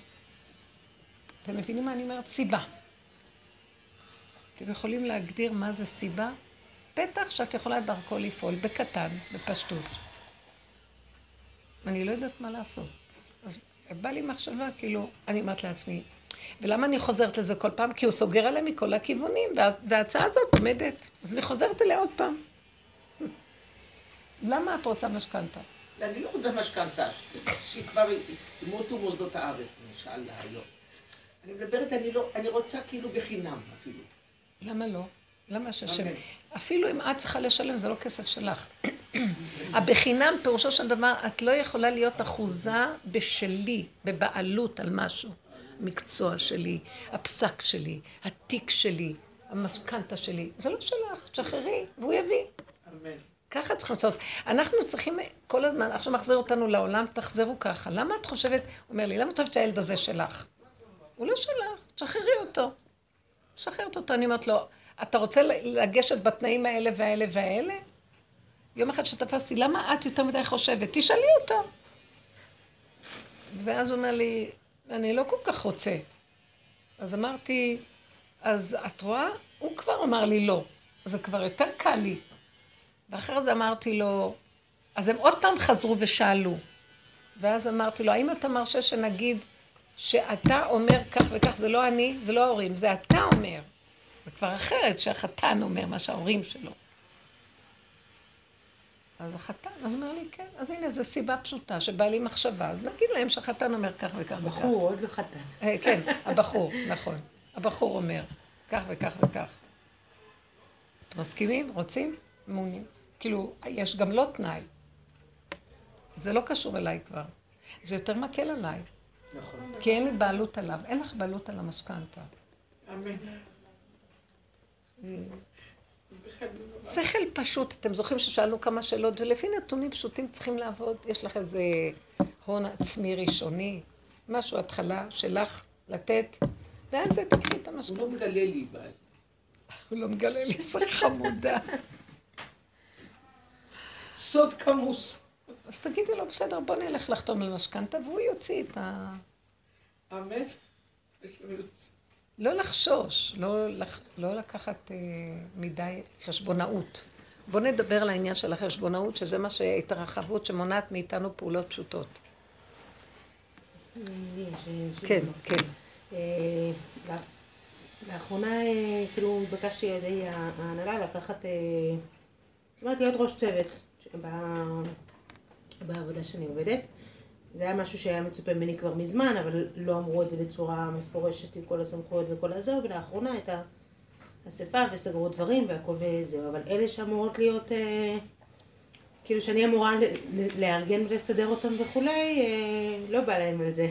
אתם מבינים מה אני אומרת? סיבה. אתם יכולים להגדיר מה זה סיבה? פתח שאת יכולה דרכו לפעול, בקטן, בפשטות. אני לא יודעת מה לעשות. אז בא לי מחשבה, כאילו, אני אומרת לעצמי, ולמה אני חוזרת לזה כל פעם? כי הוא סוגר עליה מכל הכיוונים, וההצעה הזאת עומדת. אז אני חוזרת אליה עוד פעם. למה את רוצה משכנתה? אני לא רוצה משכנתה, שכבר ימותו מוסדות הארץ, למשל, היום. אני מדברת, אני לא, אני רוצה כאילו בחינם אפילו. למה לא? למה שהשם... אפילו אם את צריכה לשלם, זה לא כסף שלך. הבחינם, פירושו של דבר, את לא יכולה להיות אחוזה בשלי, בבעלות על משהו. המקצוע שלי, הפסק שלי, התיק שלי, המשכנתה שלי. זה לא שלך, תשחררי, והוא יביא. אמן. ככה צריכים לעשות. אנחנו צריכים כל הזמן, עכשיו מחזיר אותנו לעולם, תחזרו ככה. למה את חושבת, הוא אומר לי, למה את חושבת שהילד הזה שלך? הוא לא שלך, תשחררי אותו. משחררת אותו. אני אומרת לו, אתה רוצה לגשת בתנאים האלה והאלה והאלה? יום אחד שתפסתי, למה את יותר מדי חושבת? תשאלי אותו. ואז הוא אומר לי, אני לא כל כך רוצה. אז אמרתי, אז את רואה? הוא כבר אמר לי לא. זה כבר יותר קל לי. ואחרי זה אמרתי לו, אז הם עוד פעם חזרו ושאלו. ואז אמרתי לו, האם אתה מרשה שנגיד שאתה אומר כך וכך, זה לא אני, זה לא ההורים, זה אתה אומר. זה כבר אחרת שהחתן אומר מה שההורים שלו. אז החתן, אני אומר לי, כן, אז הנה, זו סיבה פשוטה שבא לי מחשבה, אז נגיד להם שהחתן אומר כך וכך וכך. בחור, עוד לא חתן. אה, כן, הבחור, נכון. הבחור אומר, כך וכך וכך. אתם מסכימים? רוצים? מעוניין. כאילו, יש גם לא תנאי. זה לא קשור אליי כבר. זה יותר מקל עליי. נכון. כי אין לי בעלות עליו. אין לך בעלות על המשכנתה. אמן. שכל פשוט, אתם זוכרים ששאלנו כמה שאלות, ולפי נתונים פשוטים צריכים לעבוד. יש לך איזה הון עצמי ראשוני, משהו, התחלה שלך לתת, ועל זה תקחי את הוא לא המשכנתה. מגלה לי בעל. הוא לא מגלה לי שק חמודה. סוד כמוס. אז תגידי לו, בסדר, בוא נלך לחתום על משכנתה, והוא יוציא את ה... אמן. לא לחשוש, לא, לח... לא לקחת אה, מדי חשבונאות. בוא נדבר על העניין של החשבונאות, שזה מה שהתרחבות שמונעת מאיתנו פעולות פשוטות. כן. כן. אה, לא- לאחרונה, אה, כאילו, התבקשתי על ידי ההנהלה לקחת, אה, זאת אומרת, להיות ראש צוות בעבודה שאני עובדת. זה היה משהו שהיה מצופה ממני כבר מזמן, אבל לא אמרו את זה בצורה מפורשת עם כל הסמכויות וכל הזה, ולאחרונה הייתה אספה וסגרו דברים והכל וזהו. אבל אלה שאמורות להיות, אה, כאילו שאני אמורה ל- ל- לארגן ולסדר אותם וכולי, אה, לא בא להם על זה.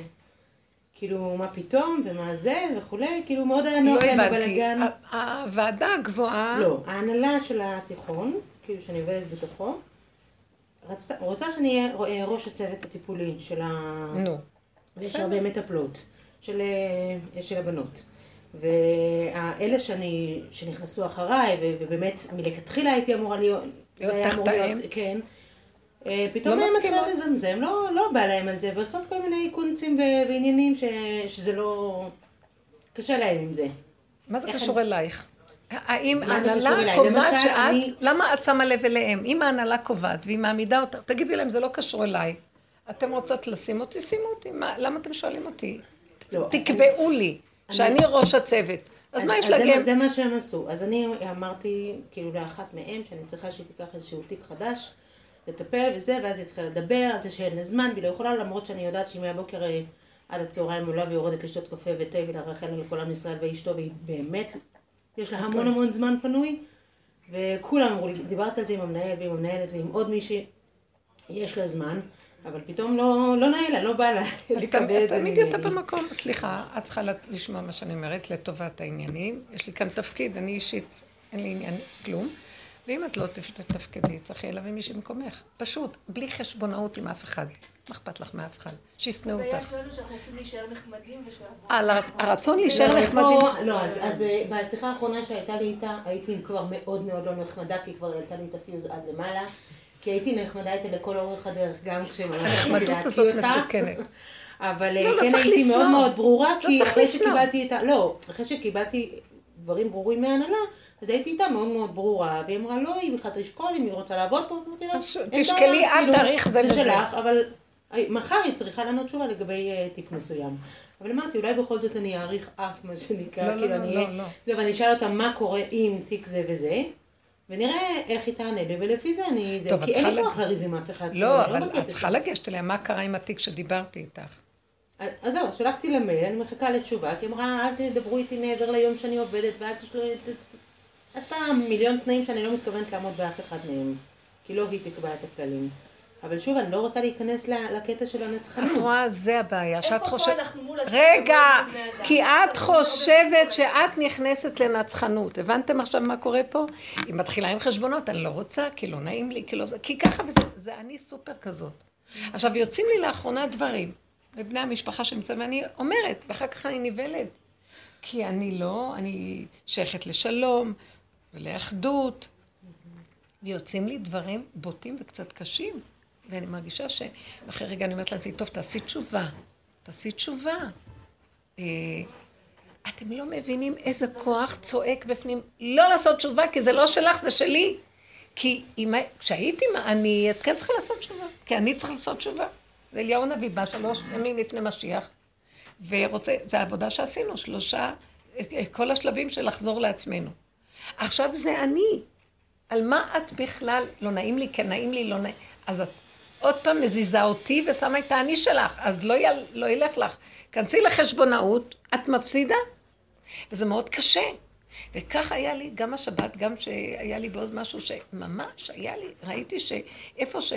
כאילו, מה פתאום, ומה זה, וכולי, כאילו מאוד היה לא נוח להם. ה- הוועדה הגבוהה... לא, ההנהלה של התיכון, כאילו שאני עובדת בתוכו, רצתה, רוצה שאני אהיה אה, ראש הצוות הטיפולי של ה... נו. ויש. הרבה מטפלות של, אה, של הבנות. ואלה שאני, שנכנסו אחריי, ובאמת מלכתחילה הייתי אמורה להיות, להיות תחתיהם? כן. אה, פתאום לא הם. מתחילות לזמזם, לא, לא בא להם על זה, ועושות כל מיני קונצים ועניינים ש, שזה לא... קשה להם עם זה. מה זה קשור אלייך? האם ההנהלה? קובעת שאת... למה את שמה לב אליהם? אם ההנהלה קובעת והיא מעמידה אותה, תגידי להם, זה לא קשור אליי. אתם רוצות לשים אותי, שימו אותי. מה- למה אתם שואלים אותי? לא, תקבעו לי שאני ראש הצוות. אז מה יש להגיד? זה מה שהם עשו. אז אני אמרתי, כאילו, לאחת מהם, שאני צריכה שהיא תיקח איזשהו תיק חדש, לטפל וזה, ואז היא התחילה לדבר על זה שאין לה זמן, והיא לא יכולה, למרות שאני יודעת שהיא מהבוקר אה, עד הצהריים עולה ויורדת לשתות קפה ותה ולארחל על כל עם ישראל ואשתו, והיא באמת, יש לה המון המון זמן פנוי, וכולם אמרו לי, דיברת על זה עם המנהל ועם המנהלת ועם עוד מישהי, יש לה זמן. אבל פתאום לא, לא נאה לה, לא בא לה אז לקבל אז את זה תעמידי אותה ממני. במקום. סליחה, את צריכה לשמוע מה שאני אומרת לטובת העניינים. יש לי כאן תפקיד, אני אישית, אין לי עניין, כלום. ואם את לא תתפקדי, צריך יהיה להביא מישהי במקומך. פשוט, בלי חשבונאות עם אף אחד. מה אכפת לך מאף אחד? שישנאו אותך. ויש לנו שאנחנו רוצים להישאר נחמדים הר- הרצון להישאר לא, נחמדים. פה- לא, אז, אז אה, בשיחה האחרונה שהייתה לי איתה, הייתי כבר מאוד מאוד לא נחמדה, כי כבר העלתה לי את הפיוז עד למעלה. כי הייתי נחמדה איתה לכל אורך הדרך, גם כשממש רציתי הנחמדות להקיא הזאת. מסוכנת. אבל אה, לא, לא כן הייתי מאוד. מאוד ברורה, לא כי אחרי. שקיבלתי את ה... לא, אחרי שקיבלתי דברים ברורים מההנהלה, אז הייתי איתה מאוד מאוד ברורה, והיא אמרה, לא, היא בכלל תשקול אם היא רוצה לעבוד פה, אמרתי לה, אז ש- "אין תשקלי עד כאילו, תאריך זה וזה." שלך, אבל מחר היא צריכה לענות תשובה לגבי אה, תיק מסוים. אבל אמרתי, אולי בכל זאת אני אעריך אף, מה שנקרא, לא, לא, כאילו לא, אני לא, אהיה... לא. זהו, ואני אשאל אותה מה קורה עם תיק זה וזה, ונראה איך היא תענה לי, ולפי זה אני... זה, טוב, כי אין לי צריכה כוח לריב עם אף אחד. כאילו, לא, אבל בקטע את צריכה. לגשת אליה, מה קרה עם התיק שדיברתי איתך? אז זהו, שלחתי לה מייל, אני מחכה לתשובה, כי היא אמרה, אל תדברו איתי מעבר ליום שאני עובדת, ואל תשלו... עשתה מיליון תנאים שאני לא מתכוונת לעמוד באף אחד מהם, כי לא היא תקבע את הכללים. אבל שוב, אני לא רוצה להיכנס לקטע של את הנצחנות. רואה, זה הבעיה, שאת איפה פה חושבת... אנחנו מול עצמנו רגע? כי את חושבת שאת נכנסת לנצחנות. הבנתם עכשיו מה קורה פה? היא מתחילה עם חשבונות, אני לא רוצה, כי לא נעים לי, כי לא זה, כי ככה וזה, זה אני סופר כזאת. עכשיו, יוצאים לי לאחרונה דברים, לבני המשפחה שנמצאים, ואני אומרת, ואחר כך אני נבהלת. כי אני לא, אני שייכת לשלום ולאחדות, ויוצאים לי דברים בוטים וקצת קשים. ואני מרגישה ש... ואחרי רגע אני אומרת לעצמי, טוב, תעשי תשובה. תעשי תשובה. אה, אתם לא מבינים איזה כוח צועק בפנים. לא לעשות תשובה, כי זה לא שלך, זה שלי. כי אם... כשהייתי אני, את כן צריכה לעשות תשובה. כי אני צריכה לעשות תשובה. ואליהו הנביא בא שלוש ימים לפני משיח, ורוצה, זו העבודה שעשינו, שלושה, כל השלבים של לחזור לעצמנו. עכשיו זה אני. על מה את בכלל, לא נעים לי, כן נעים לי, לא נעים, אז את עוד פעם מזיזה אותי ושמה את האני שלך, אז לא, יל, לא ילך לך. כנסי לחשבונאות, את מפסידה. וזה מאוד קשה. וכך היה לי גם השבת, גם שהיה לי בעוז משהו שממש היה לי, ראיתי שאיפה ש...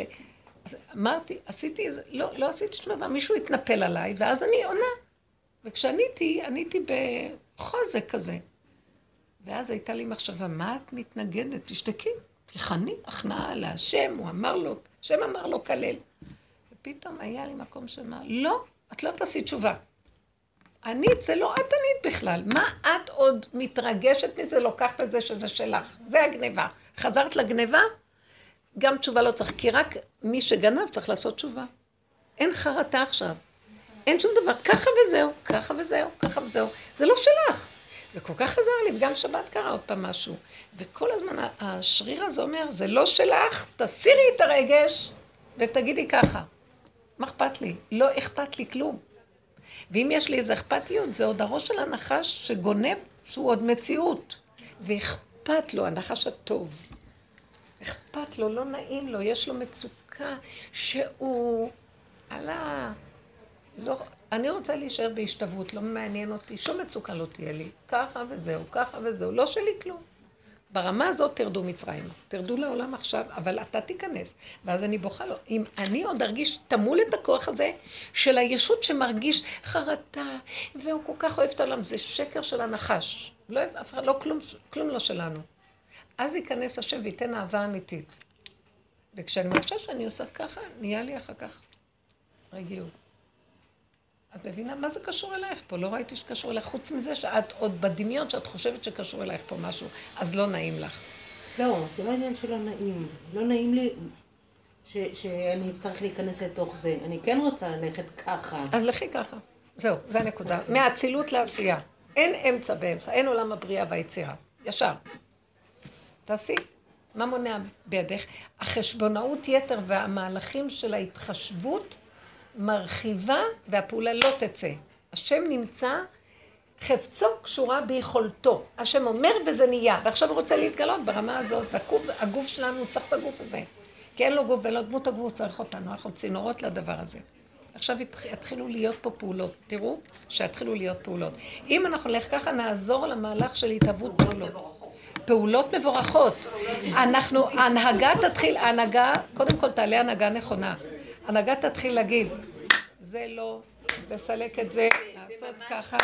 אז אמרתי, עשיתי איזה, לא, לא עשיתי שום דבר, מישהו התנפל עליי, ואז אני עונה. וכשעניתי, עניתי בחוזק כזה. ואז הייתה לי מחשבה, מה את מתנגדת? תשתקי, תיכני, הכנעה להשם, הוא אמר לו, השם אמר לו כלל. ופתאום היה לי מקום שאמר, לא, את לא תעשי תשובה. ענית, זה לא את ענית בכלל. מה את עוד מתרגשת מזה, לוקחת את זה שזה שלך? זה הגניבה. חזרת לגניבה, גם תשובה לא צריך, כי רק מי שגנב צריך לעשות תשובה. אין חרטה עכשיו. אין שום דבר, ככה וזהו, ככה וזהו, ככה וזהו. זה לא שלך. זה כל כך עזר לי, וגם שבת קרה עוד פעם משהו. וכל הזמן השריר הזה אומר, זה לא שלך, תסירי את הרגש ותגידי ככה. מה אכפת לי? לא אכפת לי כלום. ואם יש לי איזו אכפתיות, זה עוד הראש של הנחש שגונב, שהוא עוד מציאות. ואכפת לו, הנחש הטוב. אכפת לו, לא נעים לו, יש לו מצוקה שהוא עלה... לא, אני רוצה להישאר בהשתוות, לא מעניין אותי, שום מצוקה לא תהיה לי. ככה וזהו, ככה וזהו, לא שלי כלום. ברמה הזאת תרדו מצרימה, תרדו לעולם עכשיו, אבל אתה תיכנס. ואז אני בוכה לו, אם אני עוד ארגיש, תמול את הכוח הזה של הישות שמרגיש חרטה, והוא כל כך אוהב את העולם, זה שקר של הנחש. לא לא כלום, כלום לא שלנו. אז ייכנס השם וייתן אהבה אמיתית. וכשאני מרגישה שאני עושה ככה, נהיה לי אחר כך רגיעות. את מבינה מה זה קשור אלייך פה? לא ראיתי שקשור אלייך, חוץ מזה שאת עוד בדמיון שאת חושבת שקשור אלייך פה משהו, אז לא נעים לך. לא, זה לא עניין שלא נעים. לא נעים לי ש, שאני אצטרך להיכנס לתוך זה. אני כן רוצה ללכת ככה. אז לכי ככה. זהו, זה הנקודה. מהאצילות לעשייה. אין אמצע באמצע, אין עולם הבריאה והיצירה. ישר. תעשי. מה מונע בידך? החשבונאות יתר והמהלכים של ההתחשבות מרחיבה והפעולה לא תצא. השם נמצא, חפצו קשורה ביכולתו. השם אומר וזה נהיה, ועכשיו הוא רוצה להתגלות ברמה הזאת, והגוף שלנו צריך את הגוף הזה. כי אין לו גוף ולא דמות הגוף צריך אותנו, אנחנו צינורות לדבר הזה. עכשיו יתחילו להיות פה פעולות. תראו שיתחילו להיות פעולות. אם אנחנו נלך ככה, נעזור למהלך של התהוות פעולות. פעולות מבורכות. אנחנו, ההנהגה תתחיל, ההנהגה, קודם כל תעלה הנהגה נכונה. הנהגה תתחיל להגיד, זה לא, לסלק את זה, לעשות ככה,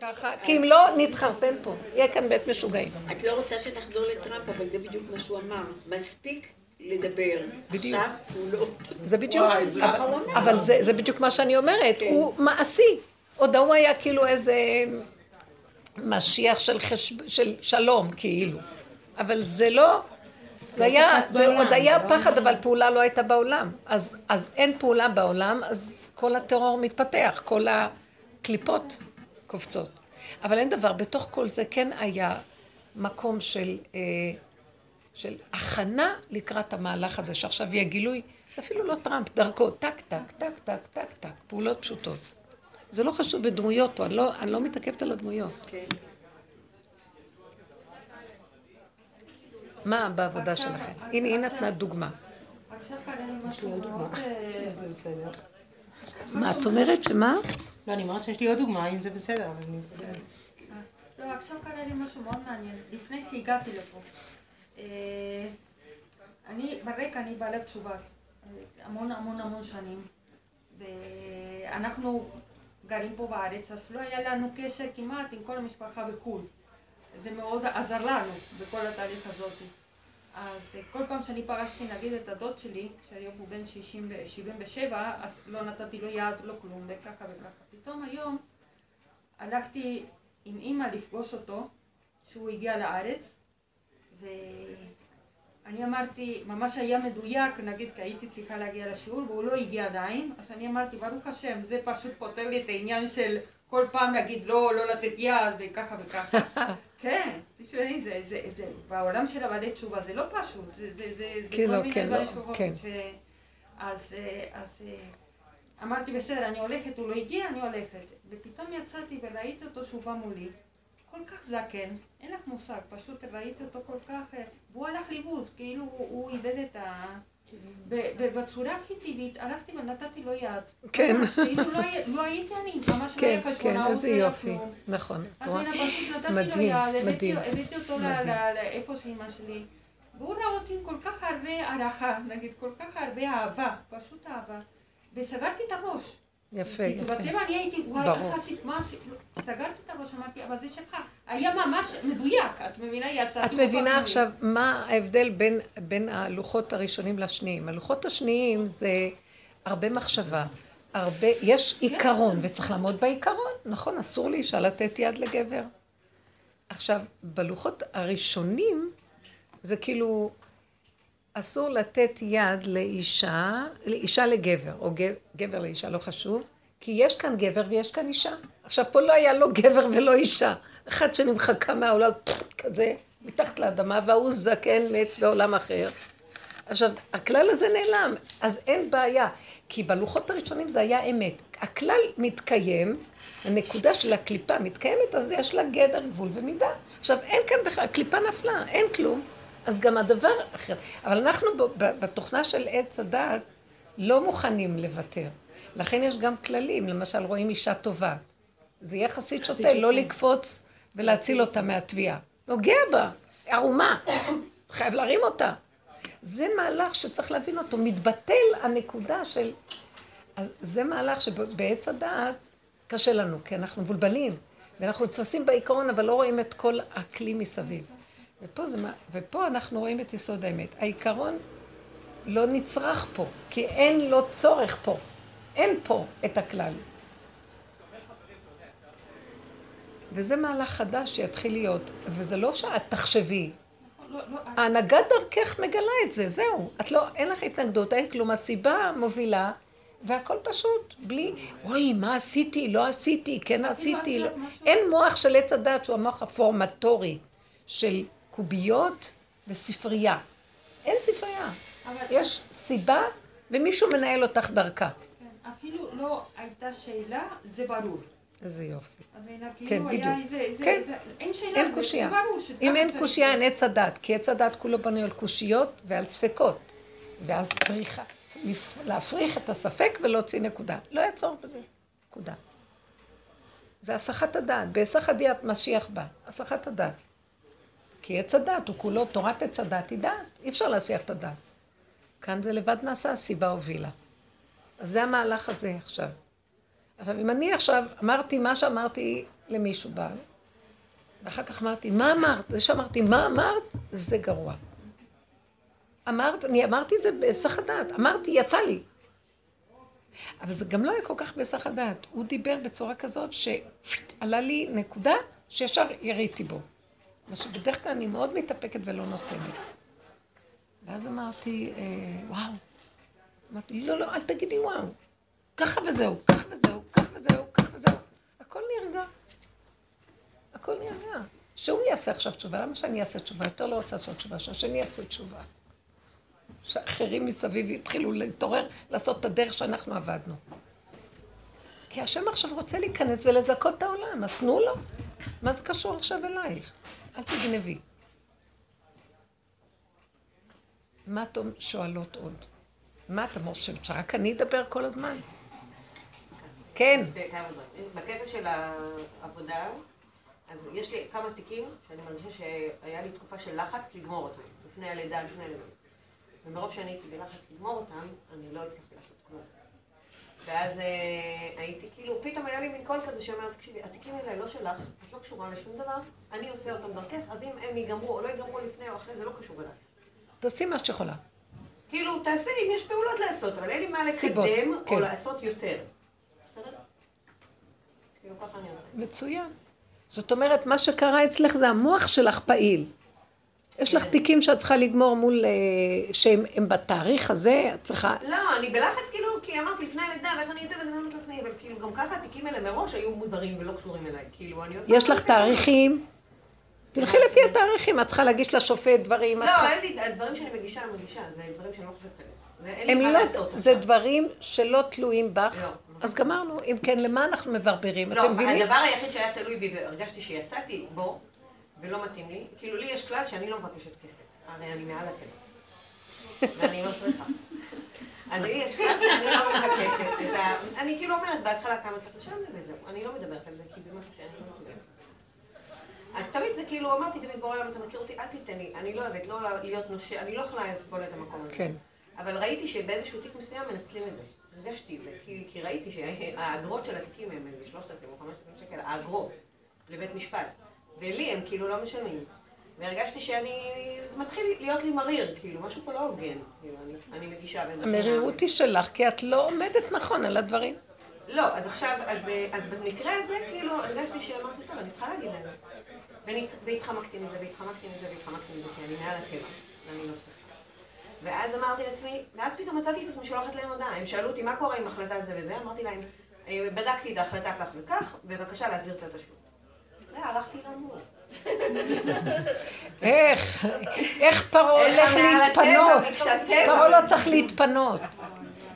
ככה, כי אם לא, נתחרפן פה, יהיה כאן בית משוגעים. את לא רוצה שנחזור לטראמפ, אבל זה בדיוק מה שהוא אמר. מספיק לדבר. בדיוק. עכשיו פעולות. זה בדיוק, אבל- נכון. זה זה בדיוק מה שאני אומרת, כן. הוא מעשי. עוד ההוא היה כאילו איזה משיח של שלום, כאילו. אבל זה לא... זה היה, זה בעולם, עוד היה זה לא פחד, אבל פעולה לא הייתה בעולם. אז, אז אין פעולה בעולם, אז כל הטרור מתפתח, כל הקליפות קופצות. אבל אין דבר, בתוך כל זה כן היה מקום של, אה, של הכנה לקראת המהלך הזה, שעכשיו יהיה גילוי, זה אפילו לא טראמפ, דרכו, טק, טק, טק, טק, טק, טק, פעולות פשוטות. זה לא חשוב בדמויות פה, אני לא, אני לא מתעכבת על הדמויות. כן. מה בעבודה שלכם? הנה, היא נתנה דוגמה. עכשיו לי. אה, זה בסדר. מה, את אומרת שמה? לא, אני אומרת שיש לי עוד דוגמה, אם זה בסדר, אבל אני... לא, עכשיו קרה לי משהו מאוד מעניין, לפני שהגעתי לפה. אה, אני, ברקע אני בעלת תשובה, המון המון המון שנים, ואנחנו גרים פה בארץ, אז לא היה לנו קשר כמעט עם כל המשפחה בחו"ל. זה מאוד עזר לנו בכל התהליך הזאת. אז אה, כל פעם שאני פגשתי נגיד את הדוד שלי, שהיום הוא בן 60 ו- 77, אז לא נתתי לו יד, לא כלום, וככה וככה. פתאום היום הלכתי עם אימא לפגוש אותו, שהוא הגיע לארץ, ואני אמרתי, ממש היה מדויק, נגיד, כי הייתי צריכה להגיע לשיעור, והוא לא הגיע עדיין, אז אני אמרתי, ברוך השם, זה פשוט פותר לי את העניין של כל פעם להגיד לא, לא לתת יד, וככה וככה. כן, תשמעי, זה, זה, זה, בעולם של הבעלי תשובה זה לא פשוט, זה, זה, זה, זה כן, כל לא, מיני כן, דברים לא, שקורות. כן. ש... אז, אה, אז אה, אמרתי, בסדר, אני הולכת, הוא לא הגיע, אני הולכת. ופתאום יצאתי וראיתי אותו שהוא בא מולי, כל כך זקן, אין לך מושג, פשוט ראיתי אותו כל כך, אה, והוא הלך לאיבוד, כאילו הוא, הוא איבד את ה... ב- ב- בצורה הכי טבעית, הלכתי ונתתי לו יד. כן. לא הייתי אני, ממש לא כן, היה כן, חשבונאות, איזה יופי. נכון, את רואה? מדהים, מדהים. הבאתי אותו לאיפה שאימא שלי, והוא ראה אותי עם כל כך הרבה הערכה, נגיד, כל כך הרבה אהבה, פשוט אהבה, וסגרתי את הראש. יפה, יפה. בטבע אני הייתי, וואי. איך עשית, מה עשית? לא, סגרתי את הראש, אמרתי, אבל זה שלך. היה ממש מדויק, את מבינה? יצאתי... את מבינה. עכשיו מה ההבדל בין, בין הלוחות הראשונים לשניים. הלוחות השניים זה הרבה מחשבה, הרבה, יש עיקרון וצריך לעמוד בעיקרון, נכון? אסור לאישה לתת יד לגבר. עכשיו, בלוחות הראשונים זה כאילו אסור לתת יד לאישה, לאישה לגבר, או גבר, לאישה, לא חשוב, כי יש כאן גבר ויש כאן אישה. עכשיו, פה לא היה לא גבר ולא אישה. אחד שנמחקה מהעולם, כזה, מתחת לאדמה, וההוא זקן מת בעולם אחר. עכשיו, הכלל הזה נעלם, אז אין בעיה, כי בלוחות הראשונים זה היה אמת. הכלל מתקיים, הנקודה של הקליפה מתקיימת, אז יש לה גדר, גבול ומידה. עכשיו, אין כאן בכלל, הקליפה נפלה, אין כלום, אז גם הדבר אחר. אבל אנחנו בתוכנה של עץ הדעת לא מוכנים לוותר. לכן יש גם כללים, למשל רואים אישה טובה. זה יהיה חסיד שוטה, לא לקפוץ ולהציל אותה מהתביעה. נוגע בה, ערומה, חייב להרים אותה. זה מהלך שצריך להבין אותו, מתבטל הנקודה של... אז זה מהלך שבעץ הדעת קשה לנו, כי אנחנו מבולבלים, ואנחנו נתפסים בעיקרון, אבל לא רואים את כל הכלי מסביב. ופה, זה, ופה אנחנו רואים את יסוד האמת. העיקרון לא נצרך פה, כי אין לו צורך פה. אין פה את הכלל. וזה מהלך חדש שיתחיל להיות, וזה לא שאת תחשבי, לא, לא, ההנהגת דרכך מגלה את זה, זהו. את לא, אין לך התנגדות, אין כלום. הסיבה מובילה, והכל פשוט, בלי, אוי, מה עשיתי, לא עשיתי, כן עשיתי. לא. אין מוח של עץ הדת שהוא המוח הפורמטורי של קוביות וספרייה. אין ספרייה. יש סיבה, ומישהו מנהל אותך דרכה. כן, אפילו לא הייתה שאלה, זה ברור. איזה יופי. כן, כאילו בדיוק. כן. אין שאלה, אין קושייה. אם אין קושייה. אין עץ הדת, כי עץ הדת כולו בנוי על קושיות ועל ספקות. ואז פריחה. להפריך את הספק ולהוציא נקודה. לא היה צורך בזה. נקודה. זה הסחת הדעת. בהיסח הדעת משיח בא. הסחת הדעת. כי עץ הדת הוא כולו, תורת עץ הדת היא דעת. אי אפשר להסיח את הדעת. כאן זה לבד נעשה, הסיבה הובילה. אז זה המהלך הזה עכשיו. עכשיו, אם אני עכשיו אמרתי מה שאמרתי למישהו בעל, ואחר כך אמרתי, מה אמרת? זה שאמרתי, מה אמרת? זה גרוע. אמרת, אני אמרתי את זה בהיסח הדעת. אמרתי, יצא לי. אבל זה גם לא היה כל כך בהיסח הדעת. הוא דיבר בצורה כזאת שעלה לי נקודה שישר יריתי בו. מה שבדרך כלל אני מאוד מתאפקת ולא נותנת. ואז אמרתי, אה, וואו. אמרתי, לא, לא, אל תגידי וואו. ככה וזהו, ככה וזהו, ככה וזהו, ככה וזהו. הכל נרגע. הכל נרגע. שהוא יעשה עכשיו תשובה, למה שאני אעשה תשובה? יותר לא רוצה לעשות תשובה, שהשני יעשה תשובה. שאחרים מסביב יתחילו להתעורר, לעשות את הדרך שאנחנו עבדנו. כי השם עכשיו רוצה להיכנס ולזכות את העולם, אז תנו לו. מה זה קשור עכשיו אלייך? אל תגנבי. מה אתן שואלות עוד? מה אתם חושבת, שרק אני אדבר כל הזמן? כן. בקטע של העבודה, אז יש לי כמה תיקים שאני מרגישה שהיה לי תקופה של לחץ לגמור אותם, לפני הלידה, לפני הלידה. ומרוב שאני הייתי בלחץ לגמור אותם, אני לא הצלחתי. ואז אה, הייתי כאילו, פתאום היה לי מין קול כזה שאומר, תקשיבי, התיקים האלה לא שלך, את לא קשורה לשום דבר, אני עושה אותם דרכך, אז אם הם ייגמרו או לא ייגמרו לפני או אחרי, זה לא קשור אליי. תעשי מה שאת יכולה. כאילו, תעשי אם יש פעולות לעשות, אבל אין לי מה סיבות, לקדם כן. או לעשות יותר. כאילו, ככה אני עושה. מצוין. זאת אומרת, מה שקרה אצלך זה המוח שלך פעיל. יש לך תיקים שאת צריכה לגמור מול, אה, שהם הם בתאריך הזה, את צריכה... לא, אני בלחץ כאילו, כי אמרתי לפני הלידה, ואיך אני אצא ואני אומרת לעצמי, אבל כאילו גם ככה התיקים האלה מראש היו מוזרים ולא קשורים אליי. כאילו, אני עושה... יש לך תאריכים, תלכי לפי התאריכים, את צריכה להגיש לשופט דברים, לא. אין לי, הדברים שאני מגישה, אני מגישה, זה דברים שאני לא חושבת עליהם. לא, זה עכשיו. דברים שלא תלויים לא. בך, אז גמרנו. אם כן, למה אנחנו מברברים? לא, אתם מבינים? הדבר היחיד שהיה תלוי בי והרגשתי שיצאתי בו, ולא מתאים לי, כאילו לי יש כלל שאני לא מבקשת כסף. הרי אני מעל הטבע. ואני לא צריכה. אז לי יש כלל שאני לא מבקשת את ה... אני כאילו אומרת בהתחלה כמה צריך לשלם לי וזהו. אני לא מדברת על זה, כי זה משהו שאני לא מסוגלת. אז תמיד זה כאילו, אמרתי תמיד בעולם, אתה מכיר אותי, אל תיתן לי. אני לא אוהבת, לא להיות נושה, אני לא יכולה לסבול את המקום הזה. כן. אבל ראיתי שבאיזשהו תיק מסוים מנצלים את זה. הרגשתי את זה, כי, כי ראיתי שהאגרות של התיקים הם איזה 3,000 או 5,000 שקל, האגרות לבית משפט. ולי הם כאילו לא משלמים. והרגשתי שאני, זה מתחיל להיות לי מריר, כאילו, משהו פה לא הוגן. כאילו, אני, אני מגישה בין... המרירות היא שלך, כי את לא עומדת נכון על הדברים. לא, אז עכשיו, אז, אז במקרה הזה, כאילו, הרגשתי שאמרתי, טוב, אני צריכה להגיד להם. והתחמקתי מזה, והתחמקתי מזה, והתחמקתי מזה, כי אני מעל הטבע, ואני לא צריכה. ואז אמרתי לעצמי, ואז פתאום מצאתי את עצמי שולחת להם הודעה. הם שאלו אותי, מה קורה עם החלטה זה וזה? אמרתי להם, "אה, בדקתי את ההחלטה כך וכך, בבקשה להסביר את התשלום. למור. איך? איך פרעה הולך להתפנות? פרעה לא צריך להתפנות.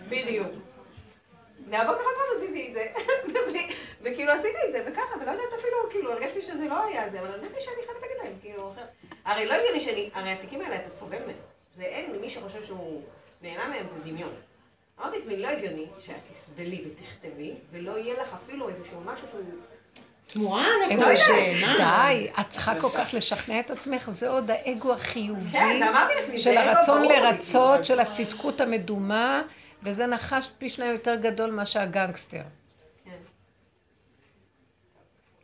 בדיוק. עוד פעם עשיתי את זה. וכאילו עשיתי את זה, וככה, ולא יודעת אפילו, כאילו, הרגשתי שזה לא היה זה, אבל הרגשתי שאני חייבת להגיד להם, כאילו. הרי לא הגיוני שאני, הרי התיקים האלה אתה סובל מהם. זה אין מי שחושב שהוא נהנה מהם, זה דמיון. אמרתי לעצמי, לא הגיוני שאת תסבלי ותכתבי, ולא יהיה לך אפילו איזשהו משהו שהוא... תמורה על איזה הכל. ש... מה? די, את צריכה כל כך לשכנע את עצמך, זה עוד האגו החיובי כן, של הרצון לרצות. של הצדקות המדומה, וזה נחש פי שניים יותר גדול מאשר הגנגסטר. כן.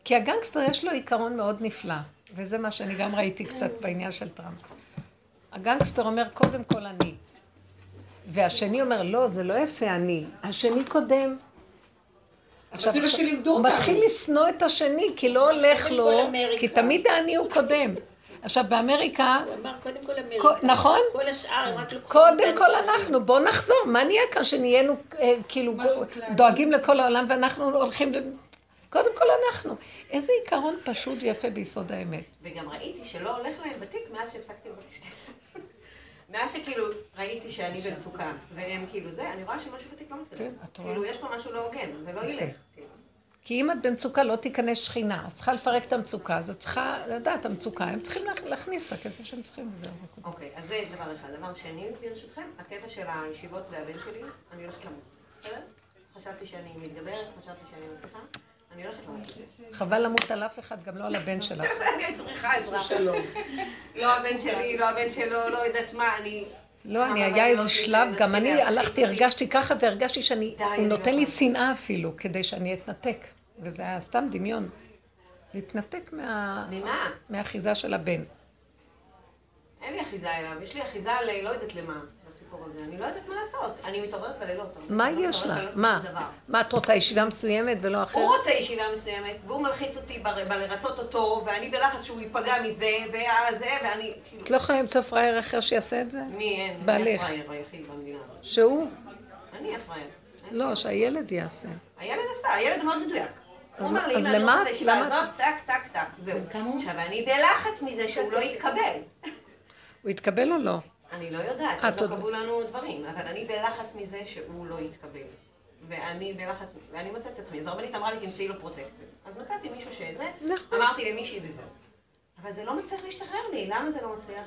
כי הגנגסטר יש לו עיקרון מאוד נפלא, וזה מה שאני גם ראיתי קצת בעניין של טראמפ. הגנגסטר אומר, קודם כל אני. והשני אומר, לא, זה לא יפה אני. השני קודם. אבל זה מה שלימדו הוא. מתחיל לשנוא את השני, כי לא הולך לו. כי תמיד האני הוא קודם. עכשיו, באמריקה, הוא אמר קודם כל אמריקה. נכון? כל השאר רק לקחו קודם כל. אנחנו, בואו נחזור, מה נהיה כאן שנהיינו אה, כאילו. דואגים לכל העולם ואנחנו הולכים, קודם כל אנחנו. איזה עיקרון פשוט ויפה ביסוד האמת. וגם ראיתי שלא הולך להם בתיק מאז שהפסקתי לבקש כסף. מאז שכאילו ראיתי שאני במצוקה, והם כאילו זה, אני רואה שמשהו בתיק לא מתקדם. כן, את רואה. כאילו יש פה משהו לא הוגן, זה לא. ילך. כאילו. כי אם את במצוקה לא תיכנס שכינה, את צריכה לפרק את המצוקה, אז את צריכה לדעת המצוקה, הם צריכים להכ- להכניס את הכסף שהם צריכים וזהו. אוקיי, אז זה דבר אחד. דבר שני, ברשותכם, הקטע של הישיבות זה הבן שלי, אני הולכת למות. בסדר? חשבתי שאני מתגברת, חשבתי שאני מצליחה, אני הולכת למות. חבל למות על אף אחד, גם לא על הבן שלך. אני צריכה עזרה. שלום. לא הבן שלי, לא הבן שלו, לא יודעת מה, אני... לא, אני, היה איזה בנות שלב, גם אני הלכתי. הרגשתי ככה והרגשתי שאני, הוא נותן לא לי יכולה. שנאה אפילו, כדי שאני אתנתק. וזה היה סתם דמיון. להתנתק מה- ממה? מהאחיזה של הבן. אין לי אחיזה אליו, יש לי אחיזה ל... לא יודעת למה, הזה. אני לא יודעת מה לעשות. אני מתעוררת בלילות. מה לא יש לך? מה? מה, את רוצה ישיבה מסוימת ולא אחרת? הוא רוצה ישיבה מסוימת, והוא מלחיץ אותי בלרצות אותו, ואני בלחץ שהוא ייפגע מזה, וזה, ואני... כאילו, את לא יכולה למצוא פראייר אחר שיעשה את זה? מי אין? מי בעלך. הפראייר היחיד במדינה הזאת? שהוא? אני הפראייר. לא, שהילד יעשה. הילד עשה, הילד מאוד מדויק. הוא אומר לי, אז אם אני למה רוצה את הישיבה הזאת, טק, טק, טק, זהו. עכשיו, אני בלחץ מזה שהוא לא יתקבל. הוא יתקבל או לא? אני לא יודעת, אה, עוד לא. קבעו לנו דברים, אבל אני בלחץ מזה שהוא לא יתקבל. ואני בלחץ, ואני מוצאת את עצמי, אז הרבנית אמרה לי, תמצאי לו פרוטקציה. אז מצאתי מישהו שזה, נכון. אמרתי למישהי וזהו. אבל זה לא מצליח להשתחרר לי, למה זה לא מצליח?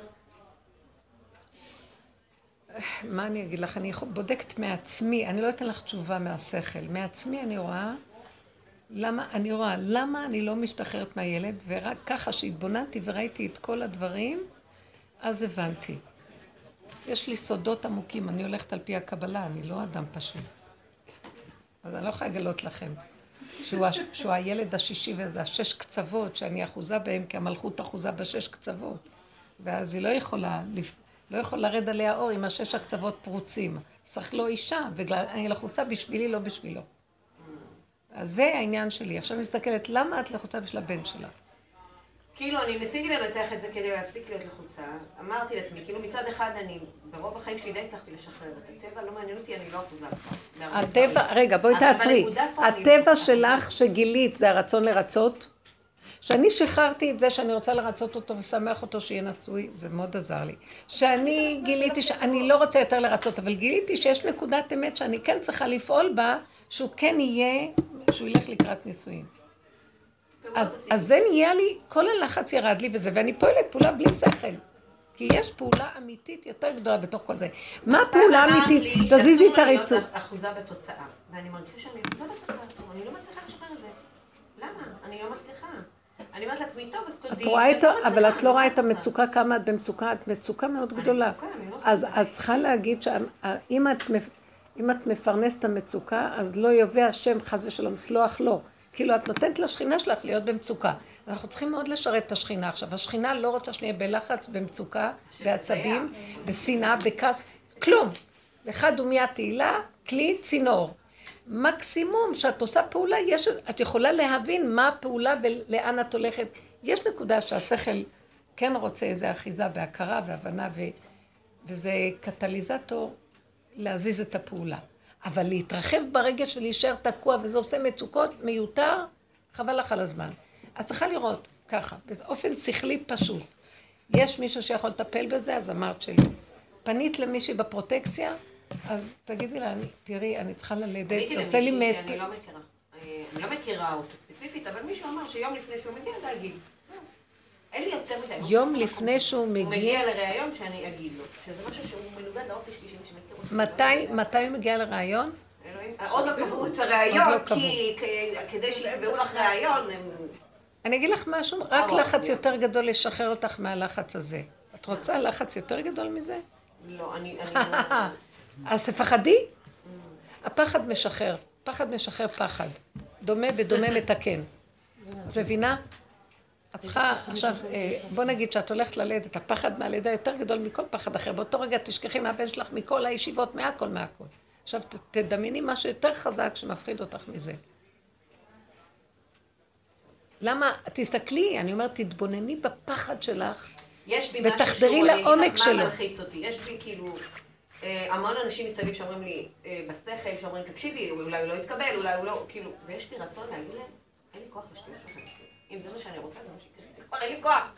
מה אני אגיד לך? אני בודקת מעצמי, אני לא אתן לך תשובה מהשכל. מעצמי אני רואה, למה, אני רואה, למה אני לא משתחררת מהילד, ורק ככה שהתבוננתי וראיתי את כל הדברים, אז הבנתי. יש לי סודות עמוקים, אני הולכת על פי הקבלה, אני לא אדם פשוט. אז אני לא יכולה לגלות לכם. שהוא, שהוא הילד השישי וזה השש קצוות, שאני אחוזה בהם, כי המלכות אחוזה בשש קצוות. ואז היא לא יכולה, לא יכול לרד עליה אור עם השש הקצוות פרוצים. צריך לו אישה, בגלל, אני לחוצה בשבילי, לא בשבילו. אז זה העניין שלי. עכשיו מסתכלת, למה את לחוצה בשביל הבן שלך? כאילו, אני ניסיתי לנתח את זה כדי להפסיק להיות לחוצה. אמרתי לעצמי, כאילו מצד אחד אני, ברוב החיים שלי די הצלחתי לשחרר את הטבע, לא מעניין אותי, אני לא אחוזה כבר. הטבע. רגע, בואי תעצרי. הטבע שלך שגילית זה הרצון לרצות, שאני שחררתי את זה שאני רוצה לרצות אותו ושמח אותו שיהיה נשוי, זה מאוד עזר לי. שאני גיליתי שאני לא רוצה יותר לרצות, אבל גיליתי שיש נקודת אמת שאני כן צריכה לפעול בה, שהוא כן יהיה, שהוא ילך לקראת נישואים. אז, אז זה נהיה לי, כל הלחץ ירד לי וזה, ואני פועלת פעולה בלי שכל. כי יש פעולה אמיתית יותר גדולה בתוך כל זה. מה הפעולה האמיתית? תזיזי את הריצוף. אחוזה בתוצאה, ואני מרגישה שאני אחוזה בתוצאה, אני לא מצליחה לשחרר את זה. למה? אני לא מצליחה. אני אומרת לעצמי, טוב, אז תודי. את רואה את ה... אבל את לא רואה את המצוקה, כמה את במצוקה, את מצוקה מאוד גדולה. לא אז את צריכה להגיד שאם את... מפרנסת המצוקה, אז לא יביא השם חס ושלום, סלוח לו. כאילו את נותנת לשכינה שלך להיות במצוקה. אנחנו צריכים מאוד לשרת את השכינה עכשיו. השכינה לא רוצה שנהיה בלחץ, במצוקה, בעצבים, בשנאה, בכעס, כלום. אחד דומיית תהילה, כלי צינור. מקסימום שאת עושה פעולה, יש, את יכולה להבין מה הפעולה ולאן את הולכת. יש נקודה שהשכל כן רוצה איזו אחיזה והכרה והבנה, ו, וזה קטליזטור להזיז את הפעולה. אבל להתרחב ברגש ולהישאר תקוע, וזה עושה מצוקות מיותר, חבל לך על הזמן. אז צריכה לראות ככה, באופן שכלי פשוט. יש מישהו שיכול לטפל בזה, אז אמרת שלא. פנית למישהי בפרוטקציה, אז תגידי לה, תראי, אני צריכה ללדת, עושה לי מת... שאני לא מכירה. אה, אני לא מכירה אותו ספציפית, אבל מישהו אמר שיום לפני שהוא מגיע, להגיד. אין לי יותר מדי. יום לפני שהוא מגיע... הוא מגיע לראיון שאני אגיד לו. שזה משהו שהוא מנוגד לאופי שלי, שמכיר אותי. מתי הוא מגיע לראיון? עוד לא קבעו את הראיון, לא כי כדי שיקבעו לך ראיון, הם... אני אגיד לך משהו, רק לחץ יותר גדול לשחרר אותך מהלחץ הזה. את רוצה לחץ יותר גדול מזה? לא, אני... אז תפחדי. הפחד משחרר, פחד משחרר פחד. דומה בדומה מתקן. את מבינה? את צריכה עכשיו, אה, בוא נגיד שאת הולכת ללדת, הפחד מהלידה יותר גדול מכל פחד אחר. באותו רגע תשכחי מהבן שלך, מכל הישיבות, מהכל, מהכל. עכשיו תדמייני משהו יותר חזק שמפחיד אותך מזה. למה, תסתכלי, אני אומרת, תתבונני בפחד שלך, יש בי ותחדרי לעומק שלו. מה מלחיץ אותי? יש בי כאילו, אה, המון אנשים מסביב שאומרים לי, אה, בשכל, שאומרים, תקשיבי, אולי הוא לא יתקבל, אולי הוא לא, כאילו, ויש לי רצון להגיד להם, אין לי כוח לשטויות שלכם. אם זה מה שאני רוצה, זה מה שיקרה. כבר אין לי כוח.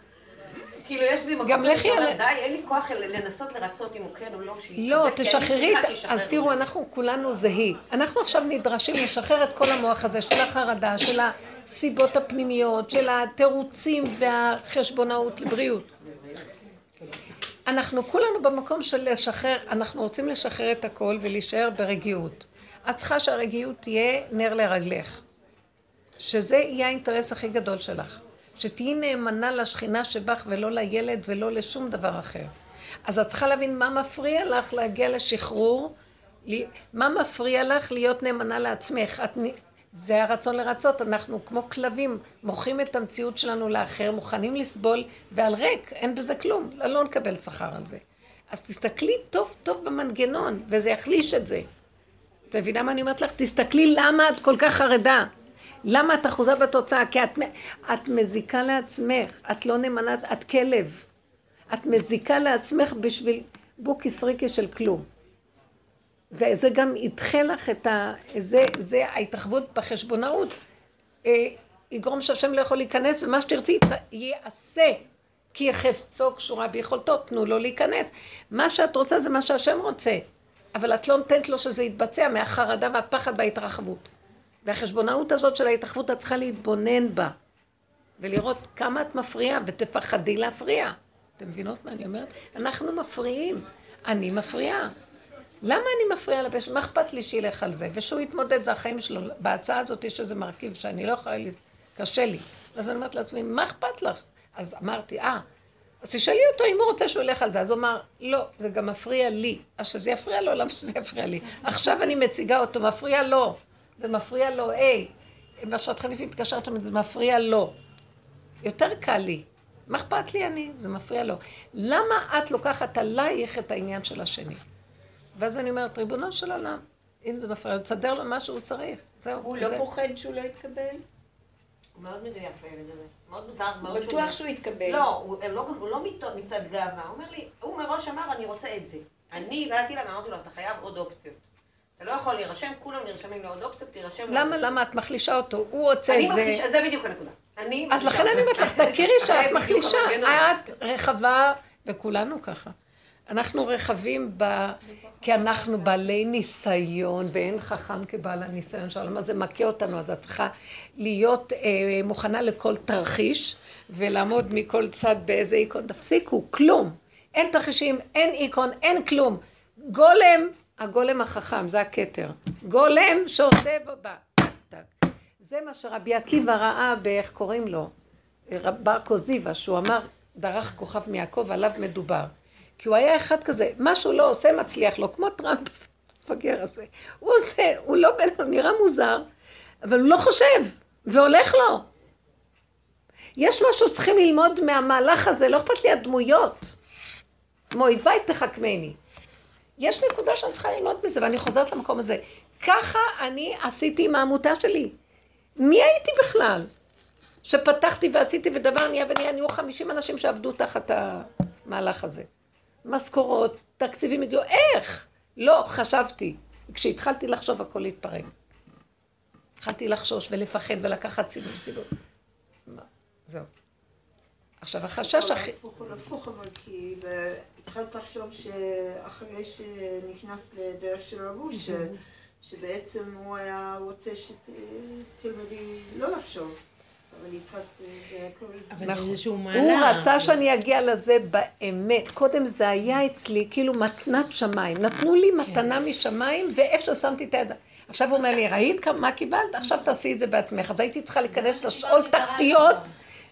כאילו, יש לי מקום שאומר, די, אין לי כוח לנסות לרצות אם הוא כן או לא, לא, תשחררי, אז תראו, אנחנו כולנו זהי. אנחנו עכשיו נדרשים לשחרר את כל המוח הזה של החרדה, של הסיבות הפנימיות, של התירוצים והחשבונאות לבריאות. אנחנו כולנו במקום של לשחרר, אנחנו רוצים לשחרר את הכל ולהישאר ברגיעות. את צריכה שהרגיעות תהיה נר לרגלך. שזה יהיה האינטרס הכי גדול שלך. שתהיי נאמנה לשכינה שבך ולא לילד ולא לשום דבר אחר. אז את צריכה להבין מה מפריע לך להגיע לשחרור, מה מפריע לך להיות נאמנה לעצמך. את, זה הרצון לרצות, אנחנו כמו כלבים, מוכרים את המציאות שלנו לאחר, מוכנים לסבול, ועל ריק, אין בזה כלום, לא נקבל שכר על זה. אז תסתכלי טוב טוב במנגנון, וזה יחליש את זה. את מבינה מה אני אומרת לך? תסתכלי למה את כל כך חרדה. למה את אחוזה בתוצאה? כי את, את מזיקה לעצמך, את לא נאמנה, את כלב. את מזיקה לעצמך בשביל בוקי סריקי של כלום. וזה גם ידחה לך את ה... זה, זה ההתרחבות בחשבונאות. אה, יגרום שהשם לא יכול להיכנס, ומה שתרצי יעשה. כי חפצו קשורה ביכולתו, תנו לו להיכנס. מה שאת רוצה זה מה שהשם רוצה. אבל את לא נותנת לו שזה יתבצע מהחרדה והפחד וההתרחבות. והחשבונאות הזאת של ההתרחבות, את צריכה להתבונן בה. ולראות כמה את מפריעה, ותפחדי להפריע. אתם מבינות מה אני אומרת? אנחנו מפריעים. אני מפריעה. למה אני מפריעה לבן מה אכפת לי שילך על זה? ושהוא יתמודד, זה החיים שלו. בהצעה הזאת יש איזה מרכיב שאני לא יכולה, לס... קשה לי. אז אני אומרת לעצמי, מה אכפת לך? אז אמרתי, אה, אז תשאלי אותו אם הוא רוצה שהוא ילך על זה. אז הוא אמר, לא, זה גם מפריע לי. אז שזה יפריע לו, למה שזה יפריע לי? עכשיו אני מציגה אותו, מפריע לו. זה מפריע לו, היי, מה שאת חליפים התקשרתם, זה מפריע לו. יותר קל לי. מה אכפת לי אני? זה מפריע לו. למה את לוקחת עלייך את העניין של השני? ואז אני אומרת, ריבונו של עולם, אם זה מפריע, תסדר לו מה שהוא צריך. זהו. הוא לא פוחד שהוא לא יתקבל? הוא מאוד מדויק בילד הזה. מאוד מוזר, מאוד שונה. בטוח שהוא יתקבל. לא, הוא לא, לא מצד גאווה. הוא אומר לי, הוא מראש אמר, אני רוצה את זה. אני באתי אליו, אמרתי לו, אתה חייב עוד אופציות. אתה לא יכול להירשם, כולם נרשמים לעוד אופציות, תירשם... למה, למה? את מחלישה אותו, הוא רוצה את זה. אני מחלישה, זה בדיוק הנקודה. אני... אז לכן אני אומרת לך, תכירי שאת זה מחלישה. את רחבה, וכולנו ככה. אנחנו רחבים ב... כי אנחנו בעלי ניסיון, ואין חכם כבעל הניסיון שהעולם הזה מכה אותנו, אז את צריכה להיות אה, מוכנה לכל תרחיש, ולעמוד מכל צד באיזה איקון. תפסיקו, כלום. אין תרחישים, אין איקון, אין כלום. גולם, הגולם החכם, זה הכתר. גולם שעושה בא. טק, טק. זה מה שרבי עקיבא ראה באיך קוראים לו, בר כוזיבא, שהוא אמר, דרך כוכב מיעקב, עליו מדובר. כי הוא היה אחד כזה, מה שהוא לא עושה מצליח לו, כמו טראמפ, המפגר הזה. הוא עושה, הוא לא בן, הוא נראה מוזר, אבל הוא לא חושב, והולך לו. יש משהו שצריכים ללמוד מהמהלך הזה, לא אכפת לי הדמויות. מאויביי תחכמני. יש נקודה שאני צריכה ללמוד מזה, ואני חוזרת למקום הזה. ככה אני עשיתי עם העמותה שלי. מי הייתי בכלל? שפתחתי ועשיתי ודבר נהיה ונהיה, נהיו 50 אנשים שעבדו תחת המהלך הזה. משכורות, תקציבים הגיעו, איך? לא, חשבתי. כשהתחלתי לחשוב הכל התפרק. התחלתי לחשוש ולפחד ולקחת סיבוב סיבוב. זהו. עכשיו החשש הכי... הפוך על הפוך, אבל כי התחלת לחשוב שאחרי שנכנס לדרך של רבו, ש- שבעצם הוא היה רוצה שתלמדי לא לחשוב. אבל זה נכון. איזשהו מהלך. הוא רצה שאני אגיע לזה באמת. קודם זה היה אצלי כאילו מתנת שמיים. נתנו לי מתנה משמיים, ואיפה ששמתי את היד... עכשיו הוא אומר לי, ראית מה קיבלת? עכשיו תעשי את זה בעצמך. אז הייתי צריכה להיכנס לשאול תחתיות,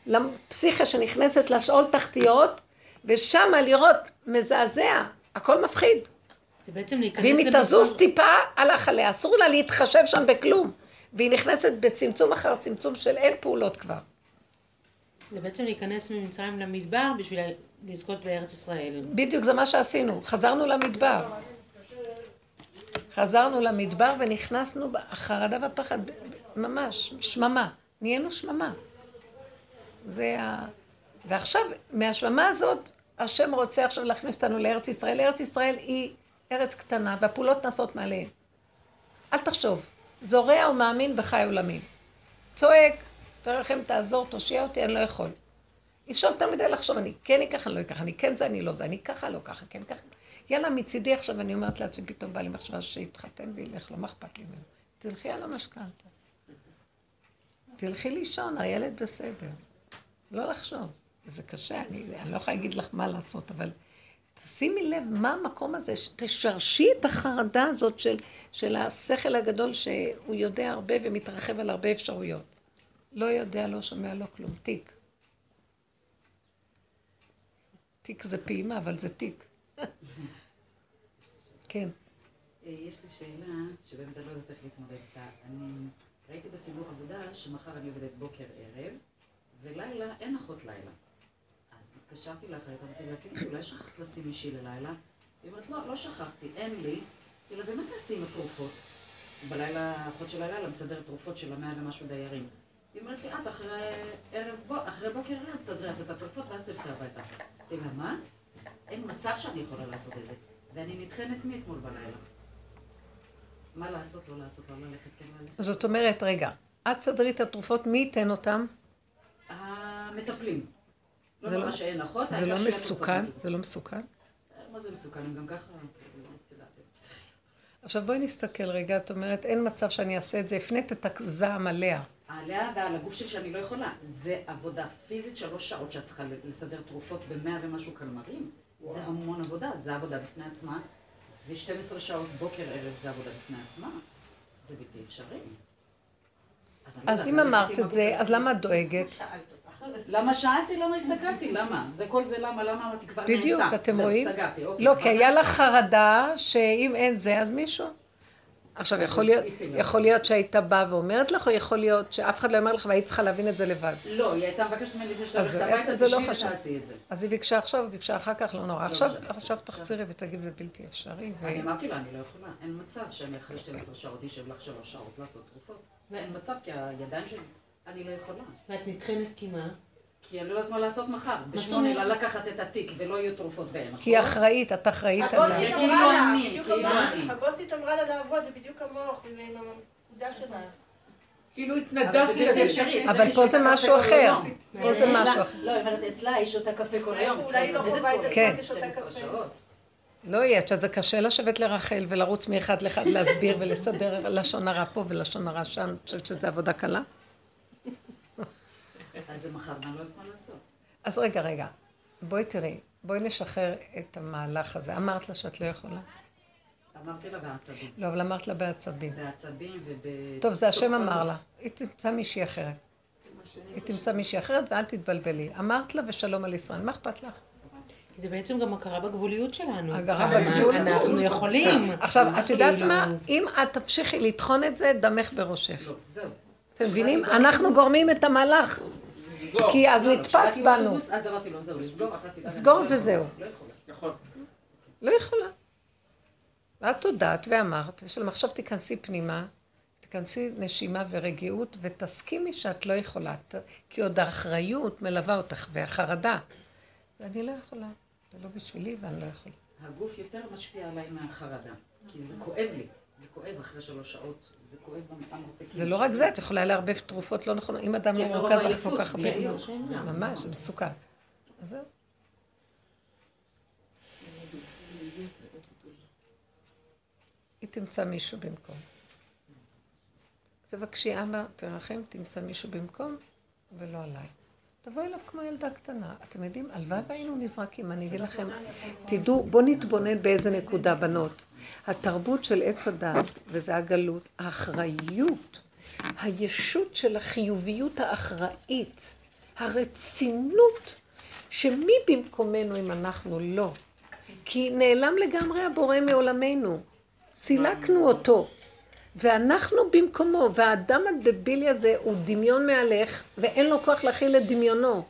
לפסיכה שנכנסת לשאול תחתיות, ושמה לראות מזעזע, הכל מפחיד. זה בעצם להיכנס ואם היא תזוז טיפה, הלך עליה. אסור לה להתחשב שם בכלום. והיא נכנסת בצמצום אחר צמצום של אין פעולות כבר. זה בעצם להיכנס ממצרים למדבר בשביל לזכות בארץ ישראל. בדיוק זה מה שעשינו, חזרנו למדבר. חזרנו למדבר ונכנסנו, החרדה והפחד, ממש, שממה. נהיינו שממה. זה ה... ועכשיו, מהשממה הזאת, השם רוצה עכשיו להכניס אותנו לארץ ישראל. ארץ ישראל היא ארץ קטנה, והפעולות נעשות מעליהן. אל תחשוב, זורע ומאמין בחי עולמים. צועק, תרחם, תעזור, תושיע אותי, אני לא יכול. אי אפשר יותר מדי לחשוב, אני כן אקח, אני לא אקח, אני כן זה, אני לא זה, אני ככה, לא ככה, כן ככה. יאללה, מצידי עכשיו אני אומרת לעצמי, פתאום בא לי מחשבה שיתחתן וילך לו, מה אכפת לי ממנו? תלכי על המשכנתה. תלכי לישון, הילד בסדר. לא לחשוב. זה קשה, אני, אני לא יכולה להגיד לך מה לעשות, אבל תשימי לב מה המקום הזה, תשרשי את החרדה הזאת של, של השכל הגדול שהוא יודע הרבה ומתרחב על הרבה אפשרויות. לא יודע, לא שומע, לא כלום. תיק. תיק זה פעימה, אבל זה תיק. כן. אה, יש לי שאלה, שבאמת אני לא יודעת איך להתמודד איתה. אני ראיתי בסיבוב עבודה שמחר אני עובדת בוקר ערב, ולילה אין אחות לילה. אז התקשרתי לאחרת, אמרתי לה, תגידי, אולי שכחת לשים אישי ללילה? היא אומרת, לא, לא שכחתי, אין לי. אמרתי לה, ומה תעשי עם התרופות? בלילה, האחות של הלילה מסדרת תרופות של המאה ומשהו דיירים. היא אומרת לי, את אחרי ערב, בו, אחרי בוקר ערב תסדרי את התרופות ואז תלכי הביתה. אמרתי לה, מה? אין מצב שאני יכולה לעשות את זה. ואני נטחנת מאתמול בלילה. מה לעשות, לא לעשות, לא ללכת, כן ללכת. זאת אומרת, רגע, את סדרי את התרופות, מי ייתן אותן? המטפלים. לא זה לא- ממש שאין אחות, זה לא מסוכן? זה לא מסוכן? מה זה מסוכן? הם גם ככה, עכשיו בואי נסתכל רגע, את אומרת, אין מצב שאני אעשה את זה, הפנית את הזעם עליה. עליה ועל הגוף שלי שאני לא יכולה. זה עבודה פיזית שלוש שעות שאת צריכה לסדר תרופות במאה ומשהו קלמרים. זה המון עבודה, זה עבודה בפני עצמה. ו-12 שעות בוקר ערב זה עבודה בפני עצמה. זה בלתי אפשרי. אני לא אז אם אמרת את זה. אז למה את דואגת? למה שאלתי? למה הסתכלתי? למה? זה כל זה למה? למה אמרתי כבר נעשה? בדיוק, אתם רואים? סגרתי, אוקיי, לא, כי היה. לך חרדה שאם אין זה, אז מישהו. עכשיו, יכול להיות, יכול להיות שהיית באה ואומרת לך, או יכול להיות שאף אחד לא אומר לך והיית צריכה להבין את זה לבד. לא, היא הייתה מבקשת ממני לפני שתלכת זה- הביתה, לא. ותעשי את זה. אז היא ביקשה עכשיו, ביקשה אחר כך, לא נורא. עכשיו, משנה. עכשיו תחזרי ותגיד, זה בלתי אפשרי. אני אמרתי לה, אני לא יכולה, אין מצב שאני אחרי 12 שעות אשב לך שלוש שעות לעשות תרופות. אין מצב, כי הידיים שלי, אני לא יכולה. ואת נטחנת כי מה? כי אני לא יודעת מה לעשות מחר. בשמונה? לה לקחת את התיק ולא יהיו תרופות ואין. כי היא אחראית, את אחראית עליה. הבוסית אמרה לה, אני, בדיוק כאילו אמרה- אני. הבוסית אמרה לה לעבוד, זה בדיוק המוח, עם הנקודה שלה. כאילו זה התנדבתי לזה. אפשרי. אבל פה זה משהו אחר. פה זה אצלה- משהו אחר. לא, היא אומרת, אצלה היא שותה קפה כל היום. אולי לא עובדת חווה את עצמה היום, ששותה 12 קפה. לא יהיה, יודעת, זה קשה לשבת לרחל ולרוץ מאחד לאחד להסביר ולסדר לשון הרע פה ולשון הרע שם. אני חושבת שזו עבודה קלה. אז זה מחר, ואני לא יודעת מה לעשות. אז רגע, רגע. בואי תראי, בואי נשחרר את המהלך הזה. אמרת לה שאת לא יכולה? אמרתי לה בעצבים. לא, אבל אמרת לה בעצבים. בעצבים וב... טוב, זה השם אמר לה. היא תמצא מישהי אחרת. היא תמצא מישהי אחרת ואל תתבלבלי. אמרת לה ושלום על ישראל. מה אכפת לך? זה בעצם גם הכרה בגבוליות שלנו. הכרה בגבול. אנחנו יכולים. עכשיו, את יודעת כאילו- מה? אם את תמשיכי לטחון את זה, דמך בראשך. לא, זהו. אתם מבינים? אנחנו גורמים את המהלך. לסגור. כי אז לא, לא, נתפס בנו. אז אמרתי לו, זהו, לסגור, אתה תדאג. סגור לא וזהו. לא יכולה. לא יכולה. ואת הודעת ואמרת, ושלום, עכשיו תיכנסי פנימה, תיכנסי נשימה ורגיעות, ותסכימי שאת לא יכולה. כי עוד האחריות מלווה אותך, והחרדה. אז אני לא יכולה. זה לא בשבילי ואני לא יכולה. הגוף יותר משפיע עליי מהחרדה. כי זה כואב לי. זה כואב אחרי שלוש שעות. זה כואב במרפקים. זה לא רק זה, את יכולה לערבב תרופות לא נכונות. אם אדם לא כן, מרוכז מרוב לך כל כך הרבה. ממש, זה מסוכן. אז זהו. היא תמצא מישהו במקום. תבקשי, אבא, תרחם, תמצא מישהו במקום, ולא עליי. תבואי אליו כמו ילדה קטנה. אתם יודעים, הלוואי והיינו נזרקים. אני אגיד לכם, תדעו, בואו נתבונן באיזה נקודה, בנות. התרבות של עץ הדת, וזה הגלות, האחריות, הישות של החיוביות האחראית, הרצינות, שמי במקומנו אם אנחנו לא? כי נעלם לגמרי הבורא מעולמנו. סילקנו אותו. ואנחנו במקומו, והאדם הדבילי הזה הוא דמיון מהלך, ואין לו כוח להכיל את דמיונו.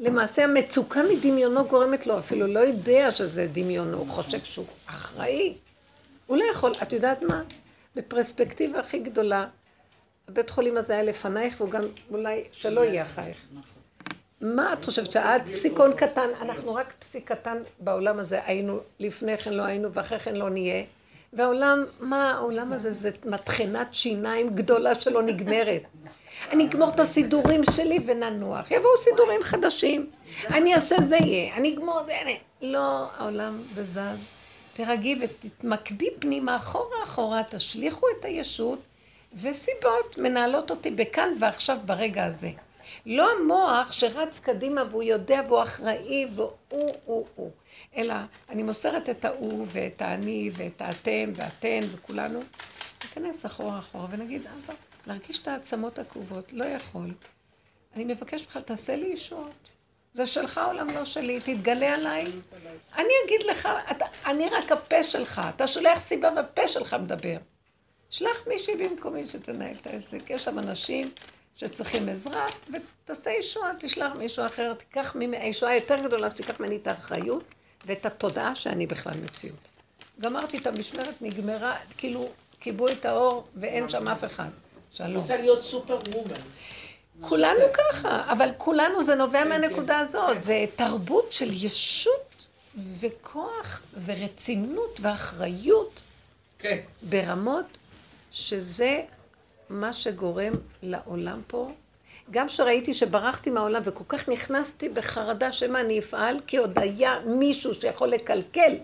למעשה המצוקה מדמיונו גורמת לו, אפילו לא יודע שזה דמיונו, הוא חושב שהוא אחראי. הוא לא יכול, את יודעת מה? בפרספקטיבה הכי גדולה, הבית חולים הזה היה לפנייך, והוא גם אולי שלא יהיה אחייך. מה את חושבת, שאת פסיקון קטן, אנחנו רק פסיק קטן בעולם הזה, היינו, לפני כן לא היינו ואחרי כן לא נהיה. והעולם, מה העולם הזה? זה מטחנת שיניים גדולה שלא נגמרת. אני אגמור את הסידורים שלי וננוח. יבואו סידורים חדשים. אני אעשה זה יהיה. אני אגמור זה. לא, העולם וזז. תרגי ותתמקדי פנימה, אחורה אחורה, תשליכו את הישות, וסיבות מנהלות אותי בכאן ועכשיו ברגע הזה. לא המוח שרץ קדימה והוא יודע והוא אחראי והוא הוא הוא. אלא אני מוסרת את ההוא ואת האני ואת האתם ואתן וכולנו. ניכנס אחורה אחורה ונגיד, אבא, להרגיש את העצמות הכאובות, לא יכול. אני מבקש ממך, תעשה לי ישועות. זה שלך עולם לא שלי, תתגלה עליי. אני אגיד לך, אתה, אני רק הפה שלך, אתה שולח סיבה והפה שלך מדבר. שלח מישהי במקומי שתנהל את העסק. יש שם אנשים שצריכים עזרה, ותעשה ישועה, תשלח מישהו אחר, תיקח ממני, הישועה יותר גדולה, שתיקח ממני את האחריות ואת התודעה שאני בכלל מציאות. גמרתי את המשמרת, נגמרה, כאילו, כיבו את האור ואין שם אף אחד. שלום. רוצה להיות סופר וומן. כולנו ככה, אבל כולנו זה נובע מהנקודה הזאת, זה תרבות של ישות וכוח ורצינות ואחריות כן. ברמות שזה מה שגורם לעולם פה. גם שראיתי שברחתי מהעולם וכל כך נכנסתי בחרדה שמא אני אפעל, כי עוד היה מישהו שיכול לקלקל.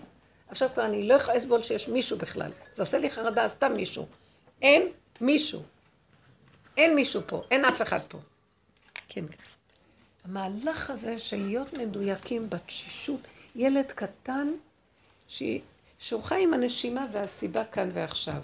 עכשיו כבר אני לא יכולה לסבול שיש מישהו בכלל. זה עושה לי חרדה, סתם מישהו. אין מישהו. אין מישהו פה, אין אף אחד פה. כן. המהלך הזה של להיות מדויקים בתשישות, ילד קטן ש... שהוא חי עם הנשימה והסיבה כאן ועכשיו.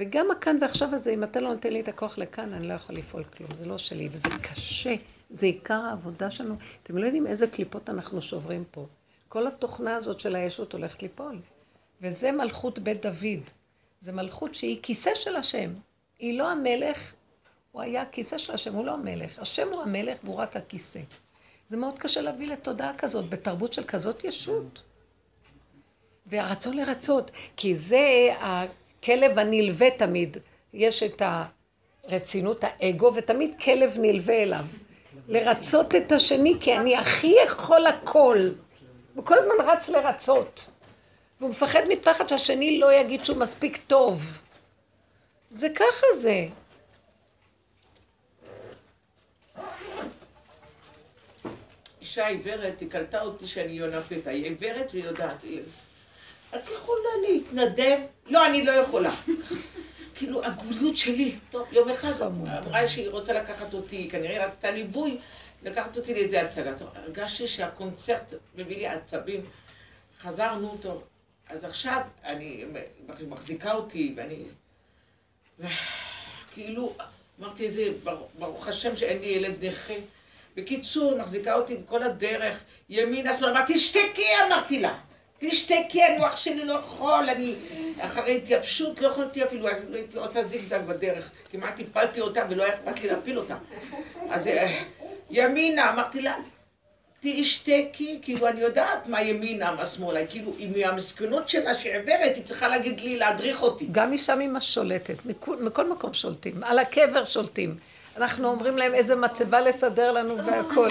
וגם הכאן ועכשיו הזה, אם אתה לא נותן לי את הכוח לכאן, אני לא יכול לפעול כלום, זה לא שלי, וזה קשה, זה עיקר העבודה שלנו. אתם לא יודעים איזה קליפות אנחנו שוברים פה. כל התוכנה הזאת של הישות הולכת ליפול. וזה מלכות בית דוד. זה מלכות שהיא כיסא של השם. היא לא המלך, הוא היה כיסא של השם, הוא לא המלך. השם הוא המלך והוא רק הכיסא. זה מאוד קשה להביא לתודעה כזאת, בתרבות של כזאת ישות. והרצון לרצות, כי זה כלב הנלווה תמיד, יש את הרצינות, האגו, ותמיד כלב נלווה אליו. לרצות את השני, כי אני הכי יכול הכל. הוא כל הזמן רץ לרצות. והוא מפחד מפחד שהשני לא יגיד שהוא מספיק טוב. זה ככה זה. אישה עיוורת, היא קלטה אותי שאני יונפת, היא עיוורת ויודעת. את יכולה להתנדב? לא, אני לא יכולה. כאילו, הגבוליות שלי. טוב, יום אחד אמרה שהיא רוצה לקחת אותי, כנראה רצתה ליווי, לקחת אותי לאיזה הצגה. טוב, הרגשתי שהקונצרט מביא לי עצבים. חזרנו, טוב. אז עכשיו אני מחזיקה אותי, ואני... כאילו, אמרתי איזה, ברוך- השם שאין לי ילד נכה. בקיצור, מחזיקה אותי כל הדרך, ימינה, שמאלה, אמרתי, תשתקי, אמרתי לה. תשתקי, המוח שלי לא יכול, אני אחרי התייבשות לא יכולתי אפילו, אפילו הייתי עושה זיגזג בדרך. כמעט הפלתי אותה ולא היה אכפת לי להפיל אותה. אז אה, ימינה, אמרתי לה, תשתקי, כאילו אני יודעת מה ימינה, מה שמאלה, כאילו היא מהמסכנות שלה שעיוורת, היא צריכה להגיד לי, להדריך אותי. גם אישה ממש שולטת, מכל, מכל מקום שולטים, על הקבר שולטים. אנחנו אומרים להם איזה מצבה לסדר לנו והכל.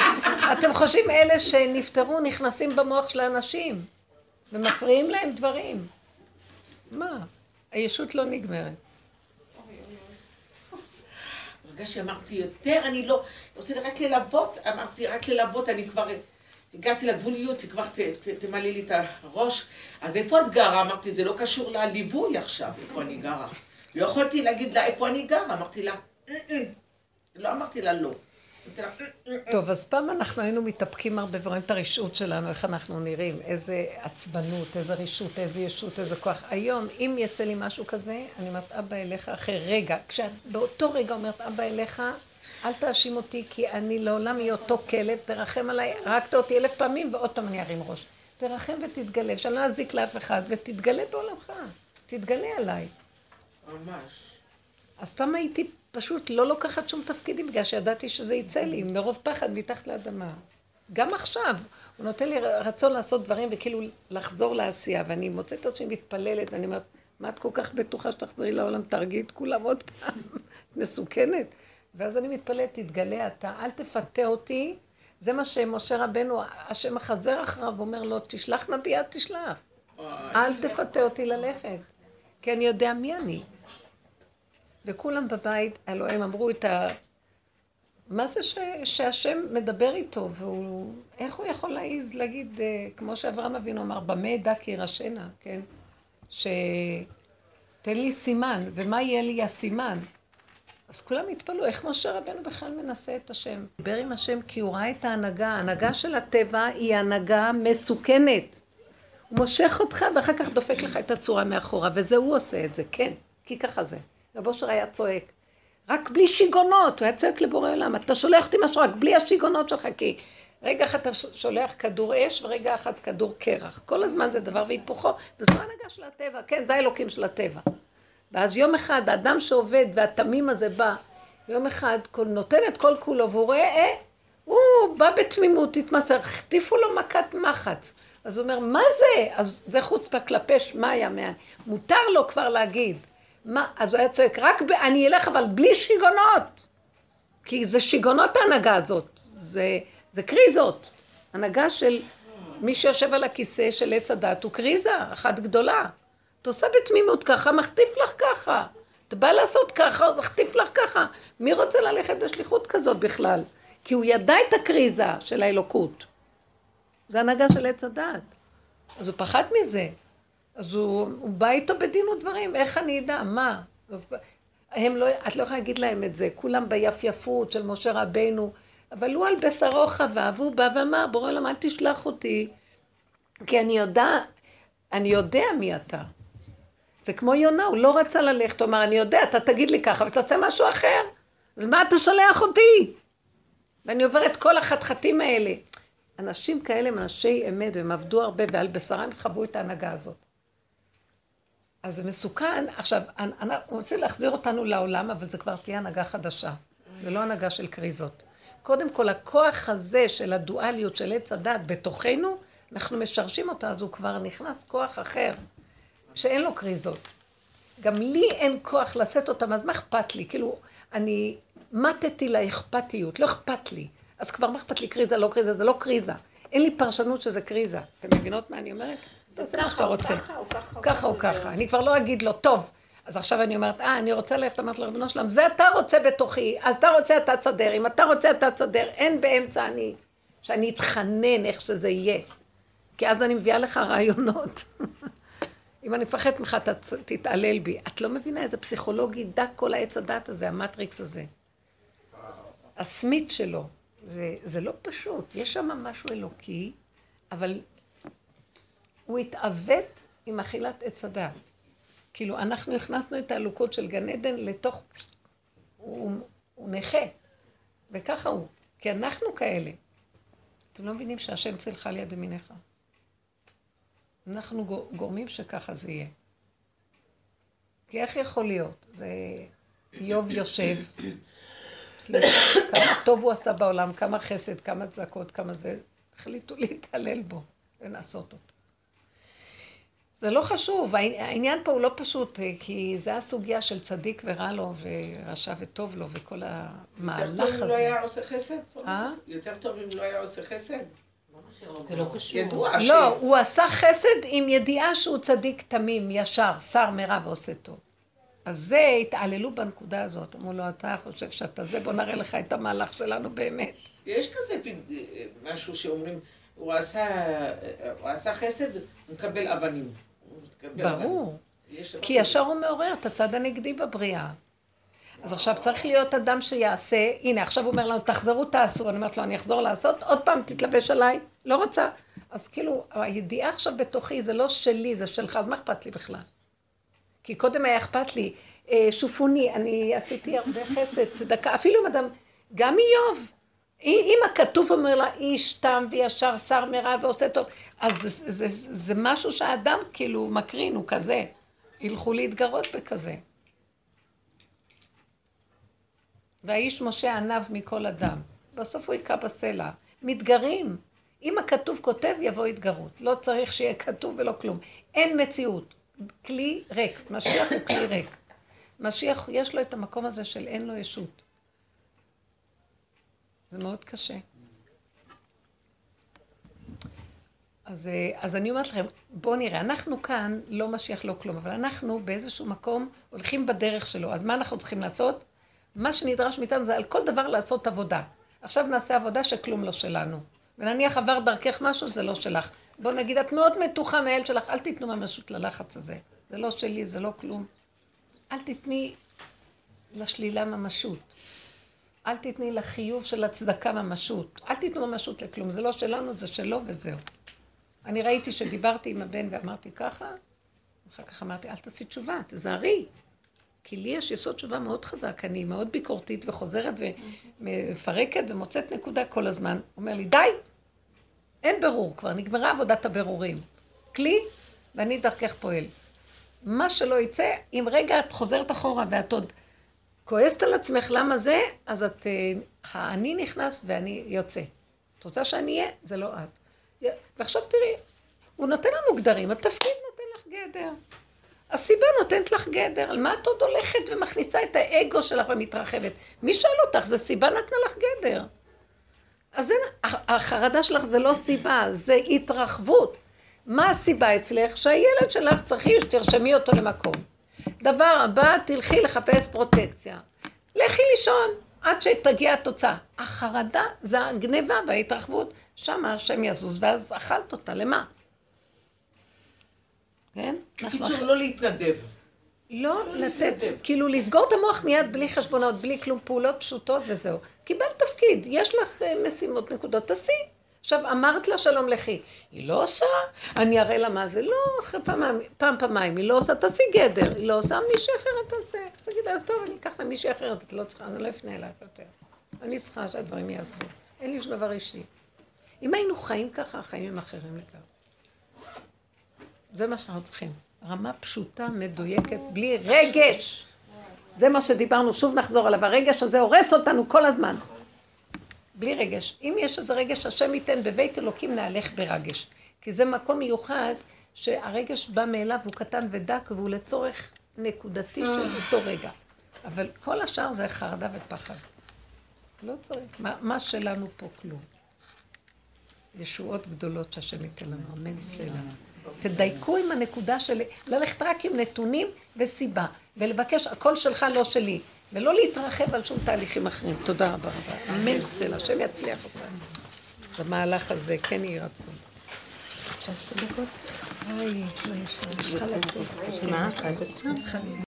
אתם חושבים אלה שנפטרו נכנסים במוח של האנשים ומפריעים להם דברים. מה? הישות לא נגמרת. הרגשתי, אמרתי, יותר אני לא, עושה לי רק ללוות, אמרתי, רק ללוות, אני כבר הגעתי לגבוליות, היא כבר תמלא לי את הראש. אז איפה את גרה? אמרתי, זה לא קשור לליווי עכשיו, איפה אני גרה. לא יכולתי להגיד לה איפה אני גרה, אמרתי לה, "אה-אה." לא אמרתי לה לא. טוב, אז פעם אנחנו היינו מתאפקים הרבה ורואים את הרשעות שלנו, איך אנחנו נראים, איזה עצבנות, איזה רשעות, איזה ישות, איזה כוח. היום, אם יצא לי משהו כזה, אני אומרת, אבא אליך אחרי רגע. כשאת באותו רגע אומרת, אבא אליך, אל תאשים אותי, כי אני לעולם אהיה אותו כלב, תרחם עליי, הרגת אותי אלף פעמים, ועוד פעם אני ארים ראש. תרחם ותתגלה, שאני לא אזיק לאף אחד, ותתגלה בעולמך, תתגלה עליי. ממש. אז פעם הייתי פשוט לא לוקחת שום תפקידים, בגלל שידעתי שזה יצא לי, מרוב פחד מתחת לאדמה. גם עכשיו, הוא נותן לי רצון לעשות דברים וכאילו לחזור לעשייה, ואני מוצאת את עצמי מתפללת, ואני אומרת, מה את כל כך בטוחה שתחזרי לעולם, תרגי את כולם עוד פעם, את מסוכנת. ואז אני מתפללת, תתגלה אתה, אל תפתה אותי. זה מה שמשה רבנו, השם מחזר אחריו, אומר לו, תשלח נביא, אל תשלח. אל תפתה אותי ללכת, כי אני יודע מי אני. וכולם בבית, הלוא הם אמרו את ה... מה זה ש... שהשם מדבר איתו, והוא... איך הוא יכול להעיז להגיד, אה, כמו שאברהם אבינו אמר, במה אדע כי ירשנה, כן? שתן לי סימן, ומה יהיה לי הסימן? אז כולם התפלאו, איך משה רבנו בכלל מנסה את השם? דיבר עם השם כי הוא ראה את ההנהגה. ההנהגה של הטבע היא הנהגה מסוכנת. הוא מושך אותך ואחר כך דופק לך את הצורה מאחורה, וזה הוא עושה את זה, כן, כי ככה זה. רב אושר היה צועק, רק בלי שיגונות, הוא היה צועק לבורא עולם, אתה שולח אותי משהו רק בלי השיגונות שלך, כי רגע אחד אתה שולח כדור אש ורגע אחד כדור קרח. כל הזמן זה דבר והיפוכו, וזו ההנהגה של הטבע, כן, זה האלוקים של הטבע. ואז יום אחד האדם שעובד והתמים הזה בא, יום אחד נותן את כל כולו והוא רואה, אה, הוא בא בתמימות, התמסר, החטיפו לו מכת מחץ. אז הוא אומר, מה זה? אז זה חוצפה כלפי שמיא, מה... מותר לו כבר להגיד. מה? אז הוא היה צועק, רק ב... אני אלך אבל בלי שיגונות. כי זה שיגונות ההנהגה הזאת. זה, זה קריזות. הנהגה של מי שיושב על הכיסא של עץ הדת הוא קריזה, אחת גדולה. את עושה בתמימות ככה, מחטיף לך ככה. אתה בא לעשות ככה, מחטיף לך ככה. מי רוצה ללכת בשליחות כזאת בכלל? כי הוא ידע את הקריזה של האלוקות. זה הנהגה של עץ הדת. אז הוא פחד מזה. אז הוא, הוא בא איתו בדין ודברים, איך אני אדע, מה? הם לא, את לא יכולה להגיד להם את זה, כולם ביפייפות של משה רבנו, אבל הוא על בשרו חווה, והוא בא ואמר, בורא עולם, אל תשלח אותי, כי אני יודע, אני יודע מי אתה. זה כמו יונה, הוא לא רצה ללכת, הוא אמר, אני יודע, אתה תגיד לי ככה, ותעשה משהו אחר. אז מה אתה שולח אותי? ואני עוברת כל החתחתים האלה. אנשים כאלה הם אנשי אמת, והם עבדו הרבה, ועל בשרם חוו את ההנהגה הזאת. אז זה מסוכן. עכשיו, אנחנו רוצים להחזיר אותנו לעולם, אבל זה כבר תהיה הנהגה חדשה, ולא הנהגה של קריזות. קודם כל, הכוח הזה של הדואליות של עץ הדת בתוכנו, אנחנו משרשים אותה, אז הוא כבר נכנס כוח אחר, שאין לו קריזות. גם לי אין כוח לשאת אותם, אז מה אכפת לי? כאילו, אני מתתי לאכפתיות, לא אכפת לי. אז כבר מה אכפת לי קריזה, לא קריזה, זה לא קריזה. אין לי פרשנות שזה קריזה. אתם מבינות מה אני אומרת? זה מה ככה שאתה רוצה. ככה או ככה. אני כבר לא אגיד לו, טוב. אז עכשיו אני אומרת, אה, אני רוצה ללכת, אמרת לרבנו שלם, זה אתה רוצה בתוכי, אז אתה רוצה אתה תסדר, אם אתה רוצה אתה תסדר, אין באמצע אני. שאני אתחנן איך שזה יהיה. כי אז אני מביאה לך רעיונות. אם אני מפחדת ממך, אתה תתעלל בי. את לא מבינה איזה פסיכולוגי דק כל העץ הדת הזה, המטריקס הזה. הסמית שלו. זה, זה לא פשוט, יש שם משהו אלוקי, אבל הוא התעוות עם אכילת עץ הדת. כאילו, אנחנו הכנסנו את האלוקות של גן עדן לתוך... הוא, הוא נכה, וככה הוא. כי אנחנו כאלה. אתם לא מבינים שהשם צלך על יד ימיניך? אנחנו גורמים שככה זה יהיה. כי איך יכול להיות? זה איוב יושב, כמה טוב הוא עשה בעולם, כמה חסד, כמה צעקות, כמה זה, החליטו להתעלל בו ולעשות אותו. זה לא חשוב, העניין פה הוא לא פשוט, כי זה הסוגיה של צדיק ורע לו, ורשע וטוב לו, וכל המהלך הזה. יותר טוב אם לא היה עושה חסד? אה? יותר טוב אם לא היה עושה חסד? זה לא קשור. ידוע ש... לא, הוא עשה חסד עם ידיעה שהוא צדיק תמים, ישר, שר מרע ועושה טוב. אז זה, התעללו בנקודה הזאת. אמרו לו, אתה חושב שאתה זה, בוא נראה לך את המהלך שלנו באמת. יש כזה משהו שאומרים, הוא עשה, הוא עשה חסד, הוא מקבל אבנים. ברור. כי ישר הוא מעורר את הצד הנגדי בבריאה. אז עכשיו צריך להיות אדם שיעשה, הנה עכשיו הוא אומר לנו תחזרו תעשו, אני אומרת לו אני אחזור לעשות, עוד פעם תתלבש עליי, לא רוצה. אז כאילו הידיעה עכשיו בתוכי זה לא שלי, זה שלך, אז מה אכפת לי בכלל? כי קודם היה אכפת לי, אה, שופוני, אני עשיתי הרבה חסד, צדקה, אפילו אם אדם, גם איוב, אם הכתוב אומר לה איש תם וישר שר מרע ועושה טוב, אז זה, זה, זה, זה משהו שהאדם כאילו מקרין, הוא כזה. ילכו להתגרות בכזה. והאיש משה עניו מכל אדם. בסוף הוא היכה בסלע. מתגרים. אם הכתוב כותב, יבוא התגרות. לא צריך שיהיה כתוב ולא כלום. אין מציאות. כלי ריק. משיח הוא כלי ריק. משיח, יש לו את המקום הזה של אין לו ישות. זה מאוד קשה. אז, אה, אז אני אומרת לכם, בואו נראה, אנחנו כאן לא משיח לא כלום, אבל אנחנו באיזשהו מקום הולכים בדרך שלו, אז מה אנחנו צריכים לעשות? מה שנדרש מאיתנו זה על כל דבר לעשות עבודה. עכשיו נעשה עבודה שכלום לא שלנו. ונניח עבר דרכך משהו, זה לא שלך. בוא נגיד, את מאוד מתוחה מהילד שלך, אל תיתנו ממשות ללחץ הזה. זה לא שלי, זה לא כלום. אל תתני לשלילה ממשות. אל תתני לחיוב של הצדקה ממשות. אל תיתנו ממשות לכלום. זה לא שלנו, זה שלו וזהו. אני ראיתי שדיברתי עם הבן ואמרתי ככה, אחר כך אמרתי, אל תעשי תשובה, תזהרי. כי לי יש יסוד תשובה מאוד חזק, אני מאוד ביקורתית וחוזרת ומפרקת ומוצאת נקודה כל הזמן. אומר לי, די, אין ברור כבר, נגמרה עבודת הבירורים. כלי, ואני דרכך פועל. מה שלא יצא, אם רגע את חוזרת אחורה ואת עוד כועסת על עצמך למה זה, אז את, אה, האני נכנס ואני יוצא. את רוצה שאני אהיה? זה לא את. ועכשיו תראי, הוא נותן לנו גדרים, התפקיד נותן לך גדר. הסיבה נותנת לך גדר, על מה את עוד הולכת ומכניסה את האגו שלך ומתרחבת? מי שואל אותך? זה סיבה נתנה לך גדר. אז אין, החרדה שלך זה לא סיבה, זה התרחבות. מה הסיבה אצלך? שהילד שלך צריכים שתרשמי אותו למקום. דבר הבא, תלכי לחפש פרוטקציה. לכי לישון עד שתגיע התוצאה. החרדה זה הגניבה וההתרחבות, שמה השם יזוז, ואז אכלת אותה, למה? כן? בקיצור, לא להתנדב. לא לתת, כאילו לסגור את המוח מיד בלי חשבונות, בלי כלום, פעולות פשוטות וזהו. קיבלת תפקיד, יש לך אה, משימות נקודות, תעשי. עכשיו, אמרת לה שלום לכי, היא לא עושה, אני אראה לה מה זה, לא, אחרי פעם, פעם, פעמיים, היא לא עושה, תעשי גדר, היא לא עושה, מישהי אחרת תעשה. תגיד, אז טוב, אני אקח למישהי אחרת, את לא צריכה, אני לא אפנה אלייך יותר. אני צריכה שהדברים יעשו. אין לי שום דבר אישי. אם היינו חיים ככה, החיים הם אחרים לגמרי. זה מה שאנחנו צריכים. רמה פשוטה, מדויקת, בלי רגש. זה מה שדיברנו, שוב נחזור עליו. הרגש הזה הורס אותנו כל הזמן. בלי רגש. אם יש איזה רגש, השם ייתן בבית אלוקים נהלך ברגש. כי זה מקום מיוחד שהרגש בא מאליו, הוא קטן ודק והוא לצורך נקודתי של אותו רגע. אבל כל השאר זה חרדה ופחד. לא צריך. מה, מה שלנו פה כלום. ישועות גדולות שהשם ייתן לנו, אמן סלע. תדייקו עם הנקודה של ללכת רק עם נתונים וסיבה, ולבקש הכל שלך לא שלי, ולא להתרחב על שום תהליכים אחרים. תודה רבה רבה. אמן סלע, השם יצליח אותנו. במהלך הזה, כן יהי רצון.